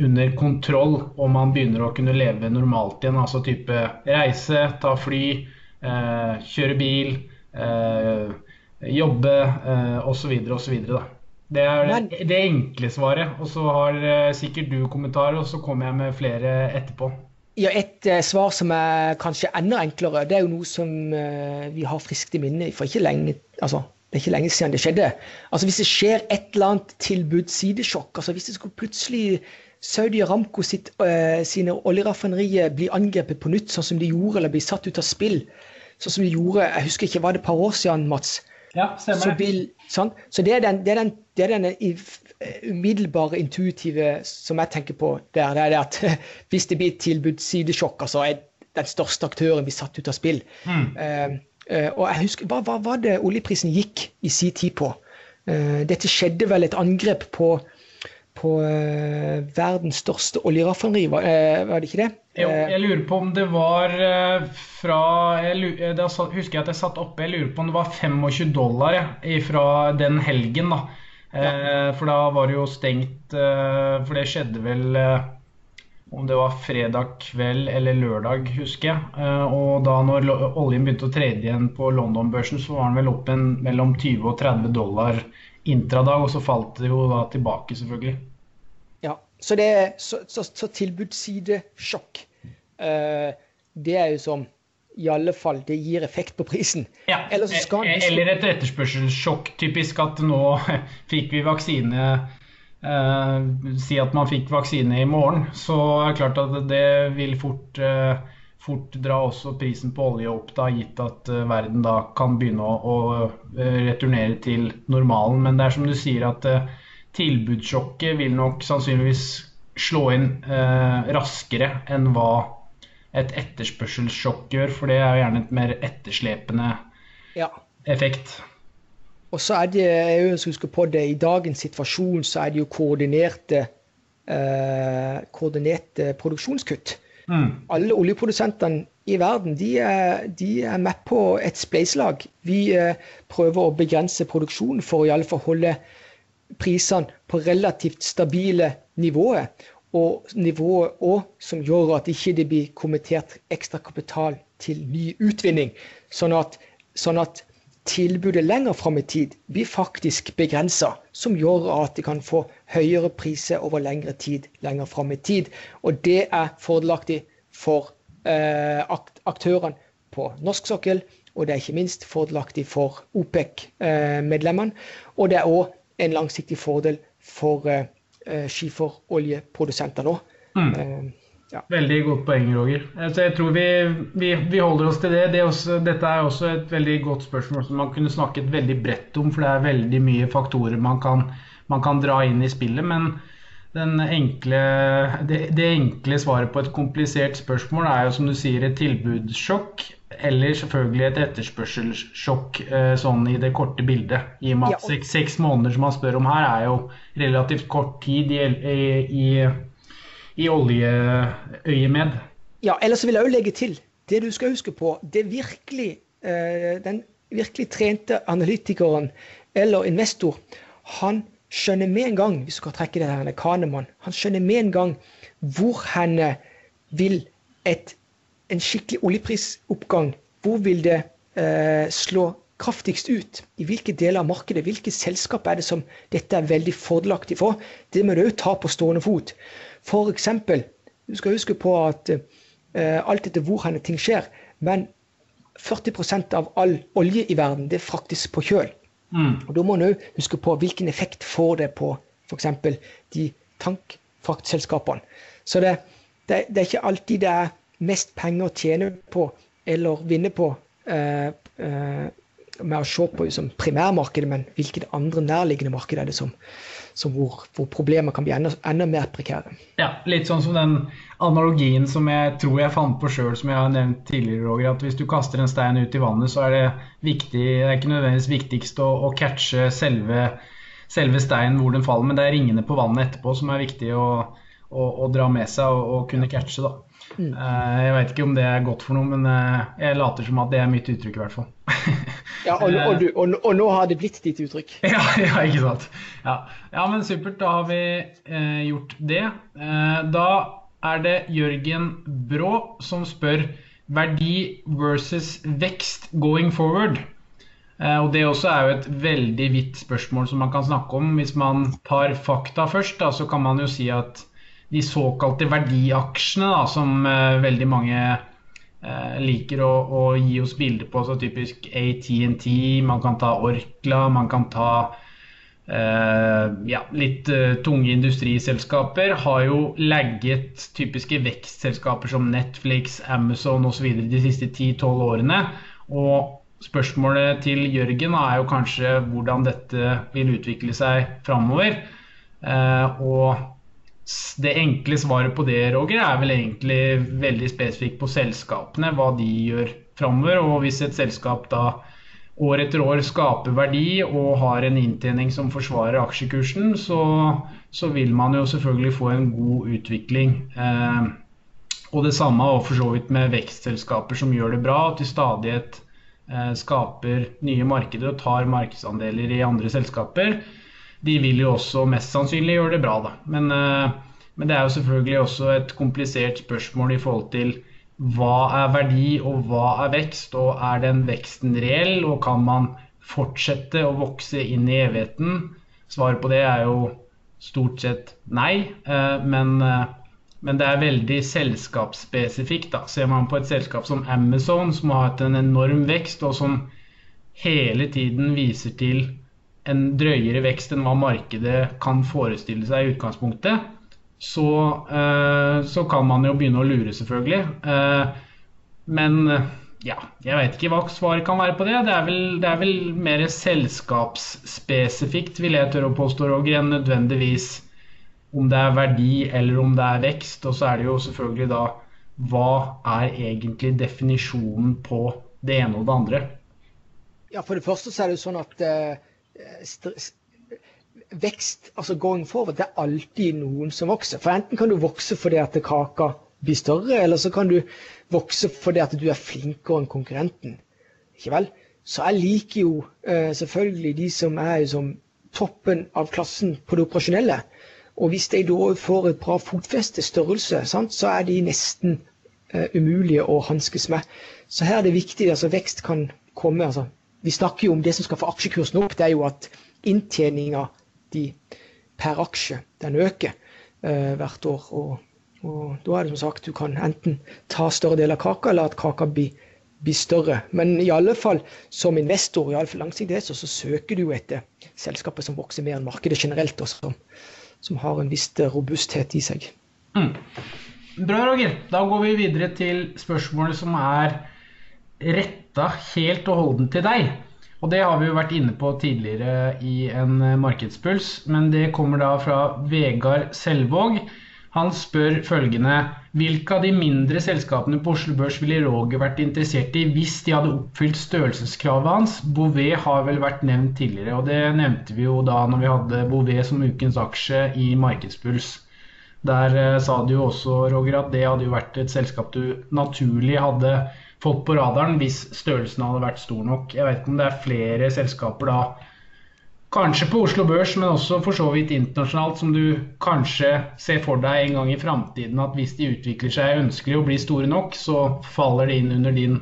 under kontroll og man begynner å kunne leve normalt igjen. Altså type reise, ta fly, eh, kjøre bil, jobbe uh, osv. osv. Det er det enkle svaret. Og så har uh, sikkert du kommentarer, og så kommer jeg med flere etterpå. Ja, Et eh, svar som er kanskje enda enklere, det er jo noe som uh, vi har friskt i minne for ikke lenge altså, det er ikke lenge siden det skjedde. Altså Hvis det skjer et eller annet tilbudssidesjokk, altså hvis det skulle plutselig Saudi Aramco sitt, sine oljeraffinerier blir angrepet på nytt, sånn som de gjorde, eller blir satt ut av spill, sånn som de gjorde Jeg husker ikke, var det et par år siden, Mats? Ja, stemmer vil, Sånn? Så det er den, det er den, det er den umiddelbare, intuitive som jeg tenker på der. Det er det at hvis det blir et tilbudssidesjokk, altså er den største aktøren blir satt ut av spill. Mm. Uh, og jeg husker, hva, hva var det oljeprisen gikk i sin tid på? Uh, dette skjedde vel et angrep på på uh, verdens største oljeraffineri, var, uh, var, det ikke det? Jo, eh, jeg lurer på om det var fra jeg, Da husker jeg at jeg satt oppe, jeg lurer på om det var 25 dollar jeg, fra den helgen. da. Ja. For da var det jo stengt For det skjedde vel om det var fredag kveld eller lørdag, husker jeg. Og da når oljen begynte å trede igjen på London-børsen, så var den vel opp en, mellom 20 og 30 dollar intradag, og så falt det jo da tilbake, selvfølgelig. Så, det, så, så, så tilbudssidesjokk, uh, det er jo som i alle fall det gir effekt på prisen. Ja, Eller, Eller et etterspørselssjokk. Typisk at nå fikk vi vaksine uh, Si at man fikk vaksine i morgen. Så er det klart at det vil fort, uh, fort dra også prisen på olje opp, da, gitt at uh, verden da kan begynne å, å returnere til normalen. Men det er som du sier at tilbudssjokket vil nok sannsynligvis slå inn uh, raskere enn hva et etterspørselssjokk gjør, for det er jo gjerne et mer etterslepende ja. effekt. Og så er det, jeg husker på det, i dagens situasjon så er det jo koordinerte, eh, koordinerte produksjonskutt. Mm. Alle oljeprodusentene i verden de de er, med på et spleiselag. Vi eh, prøver å begrense produksjonen for å i alle fall holde prisene på relativt stabile nivåer. Og nivået òg som gjør at det ikke blir kommentert ekstra kapital til ny utvinning. Sånn at, sånn at tilbudet lenger fram i tid blir faktisk begrensa. Som gjør at de kan få høyere priser over lengre tid lenger fram i tid. Og det er fordelaktig for eh, aktørene på norsk sokkel. Og det er ikke minst fordelaktig for OPEC-medlemmene. Eh, og det er òg en langsiktig fordel for uh, skiferoljeprodusenter nå. Mm. Ja. Veldig godt poeng, Roger. Altså, jeg tror vi, vi, vi, holder oss til det. det er også, dette er også et veldig godt spørsmål som man kunne snakket veldig bredt om, for det er veldig mye faktorer man kan, man kan dra inn i spillet. Men enkle, det, det, enkle svaret på et komplisert spørsmål er jo som du sier et tilbudssjokk eller selvfølgelig et etterspørselssjokk eh, sånn i det korte bildet. I og med at seks, seks, måneder som man spør om her, er jo relativt kort tid i, i, i oljeøyemed. Ja, ellers vil jeg òg legge til det du skal huske på. det virkelig, eh, Den virkelig trente analytikeren eller investor, han skjønner med en gang, hvis du kan trekke det her, Kanemann, han skjønner med en gang hvor henne vil et en skikkelig oljeprisoppgang, hvor vil det eh, slå kraftigst ut? I hvilke deler av markedet? Hvilke selskap er det som dette er veldig fordelaktig for? Det må du òg ta på stående fot. F.eks. Du skal huske på at eh, alt etter hvor ting skjer, men 40% av all olje i verden det fraktes på kjøl. Mm. Og Da må man òg huske på hvilken effekt får det på f.eks. de tankfraktselskapene. Så det, det, det, er ikke alltid det er mest penger å tjene på eller vinne på eh, eh, med å se på som primærmarkedet, men hvilket andre nærliggende marked er det som, hvor, hvor problemer kan bli enda, enda, mer prekære. Ja, litt sånn som den analogien som jeg tror jeg fant på sjøl, som jeg har nevnt tidligere, Roger. At hvis du kaster en stein ut i vannet, så er det viktig Det er ikke nødvendigvis viktigst å, å catche selve, selve, steinen hvor den faller, men det er ringene på vannet etterpå som er viktig å, å, å dra med seg og, og kunne catche. da. Mm. Eh, jeg veit ikke om det er godt for noe, men eh, jeg later som at det er mitt uttrykk, i hvert fall. ja, og, og, du, og, og, nå har det blitt ditt uttrykk? ja, ja, ikke sant. Ja. ja. men supert. Da har vi eh, gjort det. Eh, da er det Jørgen Brå som spør verdi versus vekst going forward. Eh, og Det også er jo et veldig vidt spørsmål som man kan snakke om. Hvis man tar fakta først, da, så kan man jo si at de såkalte verdiaksjene, da, som uh, veldig mange uh, liker å, å, gi oss bilder på, så typisk ATNT, man kan ta Orkla, man kan ta uh, ja, litt tunge industriselskaper, har jo lagget typiske vekstselskaper som Netflix, Amazon osv. de siste 10-12 årene. og Spørsmålet til Jørgen er jo kanskje hvordan dette vil utvikle seg framover. og det enkle svaret på det, Roger, er vel egentlig veldig spesifikt på selskapene, hva de gjør framover. Og hvis et selskap da år etter år skaper verdi og har en inntjening som forsvarer aksjekursen, så, så vil man jo selvfølgelig få en god utvikling. Eh, og det samme og for så vidt med vekstselskaper som gjør det bra, til stadighet eh, skaper nye markeder og tar markedsandeler i andre selskaper de vil jo også mest sannsynlig gjøre det bra, da. Men, eh, men, det er jo selvfølgelig også et komplisert spørsmål i forhold til hva er verdi og hva er vekst, og er den veksten reell, og kan man fortsette å vokse inn i evigheten? Svaret på det er jo stort sett nei, eh, men, eh, men det er veldig selskapsspesifikt. Da. Ser man på et selskap som Amazon, som har hatt en enorm vekst, og som hele tiden viser til en drøyere vekst enn hva markedet kan forestille seg i utgangspunktet, så, eh, så kan man jo begynne å lure, selvfølgelig. Eh, men ja, jeg vet ikke hva svaret kan være på det. Det er vel, det er vel mer selskapsspesifikt, vil jeg tørre å påstå, Roger, enn nødvendigvis om det er verdi eller om det er vekst. Og så er det jo selvfølgelig da hva er egentlig definisjonen på det ene og det andre? Ja, For det første så er det jo sånn at eh, vekst, altså going forward, det er alltid noen som vokser. For enten kan du vokse fordi at kaka blir større, eller så kan du vokse fordi at du er flinkere enn konkurrenten. Ikke vel? Så jeg liker jo uh, selvfølgelig de som er som toppen av klassen på det operasjonelle. Og hvis de da får et bra fotfeste, størrelse, sant, så er de nesten uh, umulige å hanskes med. Så her er det viktig. altså Vekst kan komme. altså vi snakker jo om det som skal få aksjekursen opp, det er jo at inntjeninga per aksje den øker eh, hvert år. Og, og, da er det som sagt du kan enten ta større del av kaka, eller at kaka blir, blir større. Men i alle fall som investor, i alle fall langsiktig, så, så søker du jo etter selskaper som vokser mer enn markedet generelt, og som, som har en viss robusthet i seg. Mm. Bra, Roger. Da går vi videre til spørsmålet som er retta helt og holdent til deg. Og det har vi jo vært inne på tidligere i en markedspuls, men det kommer da fra Vegard Selvåg. Han spør følgende Hvilke av de mindre selskapene på Oslo Børs ville Roger vært interessert i hvis de hadde oppfylt størrelseskravet hans? Bouvet har vel vært nevnt tidligere, og det nevnte vi jo da når vi hadde Bouvet som ukens aksje i Markedspuls. Der eh, sa du jo også, Roger, at det hadde jo vært et selskap du naturlig hadde fått på radaren hvis størrelsen hadde vært stor nok. Jeg vet ikke om det er flere selskaper da, kanskje på Oslo Børs, men også for så vidt internasjonalt, som du kanskje ser for deg en gang i framtiden at hvis de utvikler seg ønskelig og blir store nok, så faller det inn under din,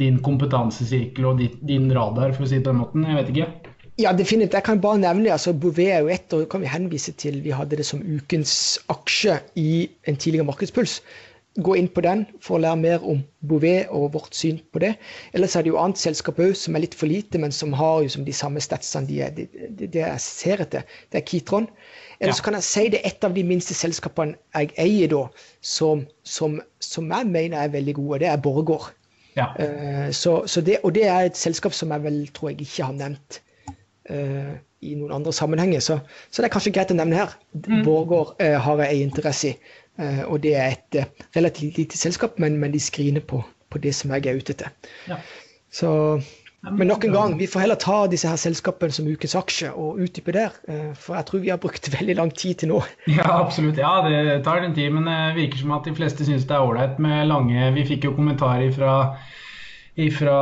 din kompetansesirkel og din radar, for å si det på den måten. Jeg vet ikke. Ja, definitivt. Jeg kan bare nevne altså Bouvet er jo ett, og kan vi henvise til vi hadde det som ukens aksje i en tidligere markedspuls gå inn på den for å lære mer om Bouvet og vårt syn på det. Ellers er det jo annet selskap òg som er litt for lite, men som har jo som de samme statsene de, de, de, de jeg ser etter. Det er Kitron. Eller så kan jeg si det er et av de minste selskapene jeg eier da, som, som, som jeg mener er veldig gode. Det er Borregaard. Ja. Uh, så, så det, og det er et selskap som jeg vel tror jeg ikke har nevnt uh, i noen andre sammenhenger. Så, så, det er kanskje greit å nevne her. Mm. Borgård uh, har jeg interesse i. Eh, og det er et eh, relativt lite selskap, men, men de skriner på, på, det som jeg er ute etter. Ja. Så men nok en gang, vi får heller ta disse her selskapene som ukens aksje og utdype der. Eh, for jeg tror vi har brukt veldig lang tid til nå. Ja, absolutt. Ja, det tar den tid. Men det virker som at de fleste syns det er ålreit med lange Vi fikk jo kommentarer fra, fra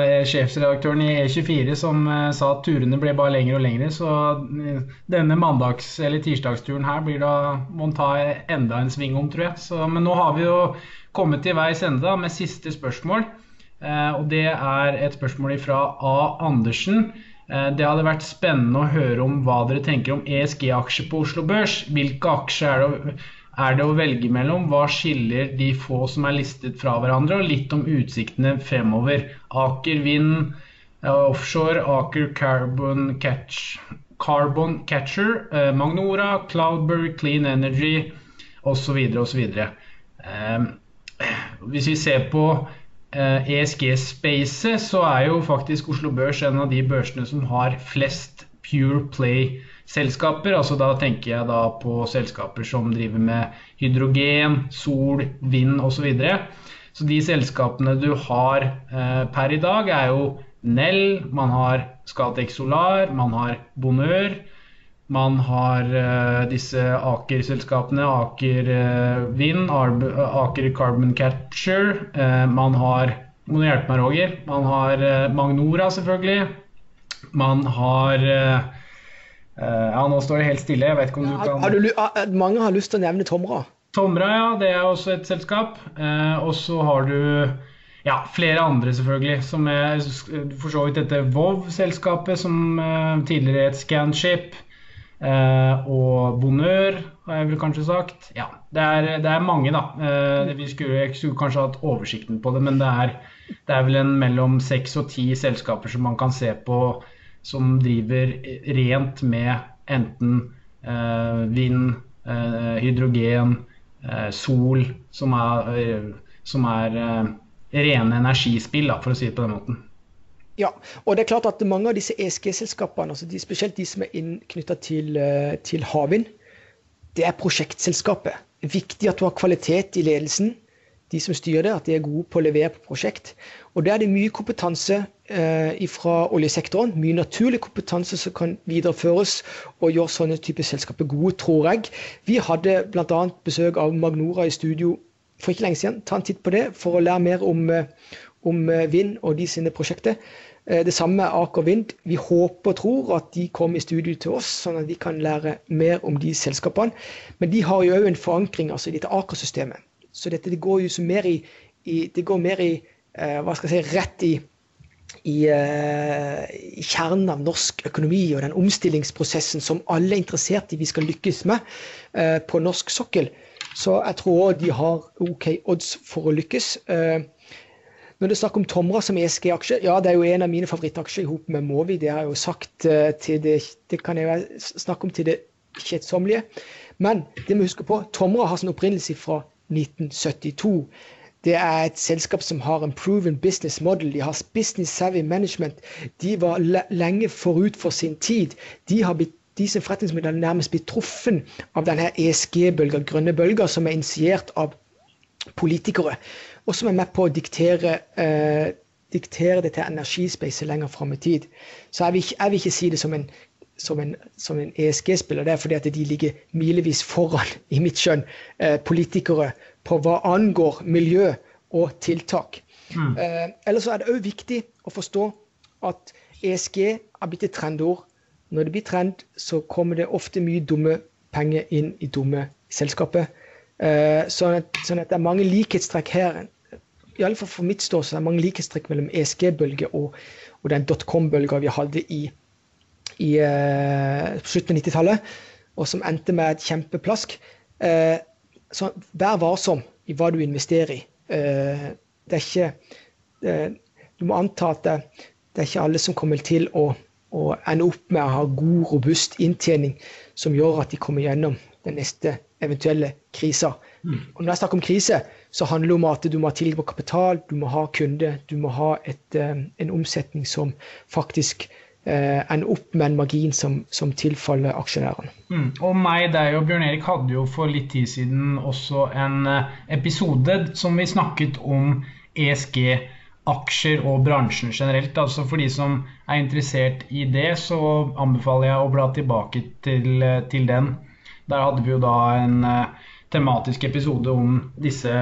eh, sjefsredaktøren i E24 som eh, sa at turene ble bare lengre og lengre. Så denne mandags- eller tirsdagsturen her blir da må ta enda en sving om, tror jeg. Så, men nå har vi jo kommet til veis ende med siste spørsmål. Eh, og det er et spørsmål fra A. Andersen. Eh, det hadde vært spennende å høre om hva dere tenker om ESG-aksjer på Oslo Børs. Hvilke aksjer er det, er det, å velge mellom? Hva skiller de få som er listet fra hverandre? Og litt om utsiktene fremover. Aker Vind eh, Offshore, Aker Carbon, Catch, Carbon Catcher, Magnora, Cloudberry, Clean Energy osv. osv. Hvis vi ser på ESG-spacet, eh, e så er jo faktisk Oslo Børs en av de børsene som har flest Pure Play-selskaper. altså Da tenker jeg da på selskaper som driver med hydrogen, sol, vind osv. Så, videre. så de selskapene du har eh, per i dag, er jo Nell, man har Scatec Solar, man har Bonør. Man har uh, disse Aker-selskapene, Aker uh, Vind, Aker Carbon Catcher. Uh, man har Må du hjelpe meg, Roger? Man har Magnora, selvfølgelig. Man har Ja, nå står det helt stille. Jeg vet ikke om du kan har du, Mange har lyst til å nevne Tomra. Tomra, ja. Det er også et selskap. og så har du ja, flere andre, selvfølgelig. Som er for så vidt dette Vov-selskapet, som tidligere het Scanship. Og Bonør, har jeg vel kanskje sagt. Ja, det er, det er mange, da. Vi skulle, skulle kanskje hatt oversikten på det, men det er, det er vel en mellom seks og ti selskaper som man kan se på som driver rent med enten uh, vind, hydrogen, sol, som er, som er rene energispill, da, for å si det på den måten. Ja, og det er klart at mange av disse ESG-selskapene, altså spesielt de som er knytta til, eh, til havvind, det er prosjektselskapet. Viktig at du har kvalitet i ledelsen, de som styrer det, at de er gode på å levere på prosjekt. Og der er det mye kompetanse eh, fra oljesektoren, mye naturlig kompetanse som kan videreføres og gjøre sånne typer selskaper gode, tror jeg. Vi hadde bl.a. besøk av Magnora i studio for ikke lenge siden. Ta en titt på det for å lære mer om, eh, om eh, vind og de sine prosjekter. Eh, det samme med Aker Vind. Vi håper og tror at de kommer i studio til oss, sånn at vi kan lære mer om de selskapene. Men de har jo òg en forankring altså, i dette Aker-systemet. Så dette det går jo mer i, i, det går mer i hva skal jeg si, rett i, i, uh, kjernen av norsk økonomi og den omstillingsprosessen som alle er interessert i vi skal lykkes med uh, på norsk sokkel. Så jeg tror de har OK odds for å lykkes. Uh, når det er snakk om Tomra som ESG-aksje, ja, det er jo en av mine favorittaksjer i med Movi. Det har jeg jo sagt til det Det kan jeg snakke om til det kjedsommelige. Men det vi huske på, Tomra har sin opprinnelse fra 1972. Det er et selskap som har en proven business model. De har business savvy management. De var lenge forut for sin tid. De har blitt de som forretningsmidler nærmest blitt truffet av denne ESG-bølga, grønne bølger, som er initiert av politikere og som er med på å diktere, eh, diktere det til energispacet lenger fram i tid. Så jeg vil, jeg vil ikke si det som en, en, en ESG-spiller. Det er fordi at de ligger milevis foran, i mitt skjønn, eh, politikere på hva angår miljø og tiltak. Mm. Eh, ellers er det òg viktig å forstå at ESG er blitt et trendord. Når det blir trend, så kommer det ofte mye dumme penger inn i dumme selskaper. Eh, sånn, at, sånn at det er mange likhetstrekk her iallfall for mitt ståsted er det mange likhetstrekk mellom ESG-bølge og, og, den dotcom-bølga vi hadde i, i uh, slutten av 90-tallet, og som endte med et kjempeplask. Uh, så vær varsom i hva du investerer i. Uh, det er ikke Du må anta at det, det, er ikke alle som kommer til å, å ende opp med å ha god, robust inntjening som gjør at de kommer gjennom den neste eventuelle krisa. Mm. Og når jeg snakker om krise, så handler det om at du må ha tilgang på kapital, du må ha kunde, du må ha et, eh, en omsetning som faktisk eh, ender opp med en margin som, som tilfaller aksjonærene. Mm. Og meg, deg og Bjørn Erik hadde jo for litt tid siden også en eh, episode som vi snakket om ESG. Aksjer og bransjen generelt. altså For de som er interessert i det, så anbefaler jeg å bla tilbake til, eh, til den. Der hadde vi jo da en tematisk episode om disse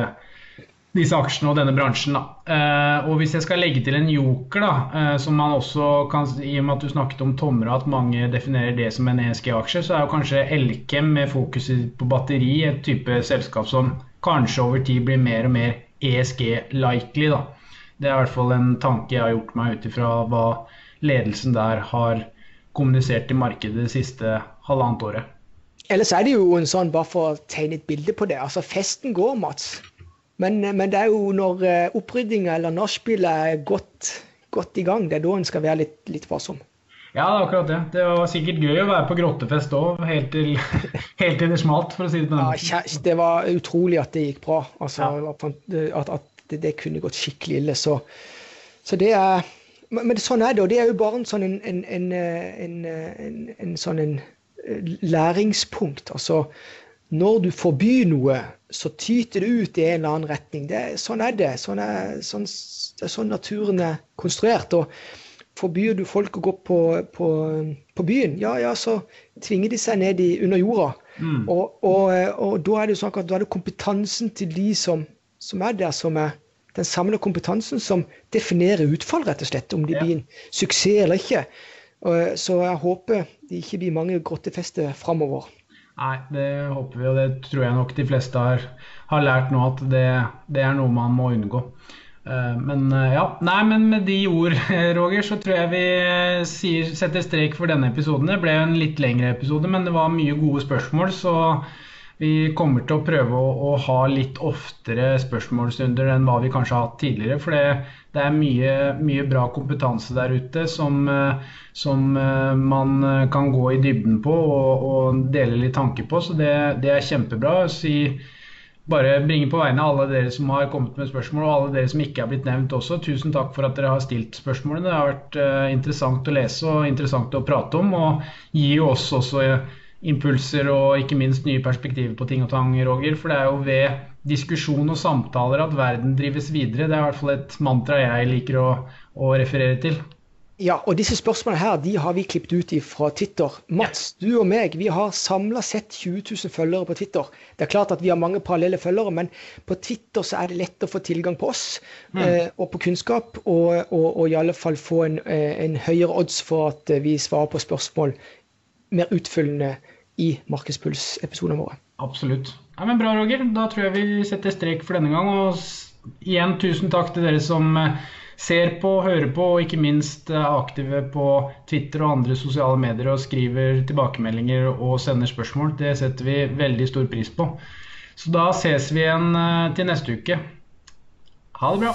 disse aksjene og denne bransjen. Uh, og hvis jeg skal legge til en joker, da, uh, som man også kan I og med at du snakket om Tomra, at mange definerer det som en ESG-aksje, så er jo kanskje Elkem med fokus på batteri et type selskap som kanskje over tid blir mer og mer ESG-likely. Det er i hvert fall en tanke jeg har gjort meg ut ifra hva ledelsen der har kommunisert i markedet det siste halvannet året. Ellers er det jo en sånn, bare for å tegne et bilde på det, altså festen går, Mats. Men, men, det er jo når eh, oppryddinga eller nachspielet er godt, godt, i gang, det er da en skal være litt, litt varsom. Ja, det er akkurat det. Det var sikkert gøy å være på grottefest òg, helt, helt, til det smalt, for å si det på den måten. Ja, det var utrolig at det gikk bra. Altså, ja. at, at det, det, kunne gått skikkelig ille. Så, så det er Men sånn er det, og det er jo bare en sånn en, en, en, en sånn en eh, læringspunkt. Altså, når du forbyr noe, så tyter det ut i en eller annen retning. Det, sånn er det. Sånn er, sånn, er sånn naturen er konstruert. og Forbyr du folk å gå på, på, på byen, ja, ja, så tvinger de seg ned i, under jorda. Mm. Og, og, og, da er det jo sånn at da er det kompetansen til de som, som er der, som er den samlede kompetansen som definerer utfall, rett og slett. Om de ja. blir en suksess eller ikke. Så jeg håper det ikke blir mange grottefester framover. Nei, det håper vi, og det tror jeg nok de fleste har, har lært nå, at det, det, er noe man må unngå. Eh, men eh, ja, nei, men med de ord, Roger, så tror jeg vi sier, setter strek for denne episoden. Det ble en litt lengre episode, men det var mye gode spørsmål. Så vi kommer til å prøve å, å ha litt oftere spørsmålsrunder enn hva vi kanskje har hatt tidligere. For det, det er mye, mye, bra kompetanse der ute som, eh, som, eh, man eh, kan gå i dybden på og, og dele litt tanker på. Så det, det er kjempebra. Si, bare bringe på vegne av alle dere som har kommet med spørsmål, og alle dere som ikke er blitt nevnt også. Tusen takk for at dere har stilt spørsmålene. Det har vært interessant å lese og interessant å prate om. Og gir oss også impulser og ikke minst nye perspektiver på ting og tang, Roger. For det er jo ved diskusjon og samtaler at verden drives videre. Det er i hvert fall et mantra jeg liker å, å referere til. Ja, og disse spørsmålene her, de har vi klippet ut fra Twitter. Mats, du og meg, vi har samla sett 20 000 følgere på Twitter. Det er klart at vi har mange parallelle følgere, men på Twitter så er det lett å få tilgang på oss mm. eh, og på kunnskap, og, og, og, i alle fall få en, eh, en høyere odds for at vi svarer på spørsmål mer utfyllende i Markedspuls-episodene våre. Absolutt. Ja, men Bra, Roger. Da tror jeg vi setter strek for denne gang. Og igjen tusen takk til dere som eh, ser på, hører på og ikke minst er aktive på Twitter og andre sosiale medier og skriver tilbakemeldinger og sender spørsmål. Det setter vi veldig stor pris på. Så da ses vi igjen eh, til neste uke. Ha det bra.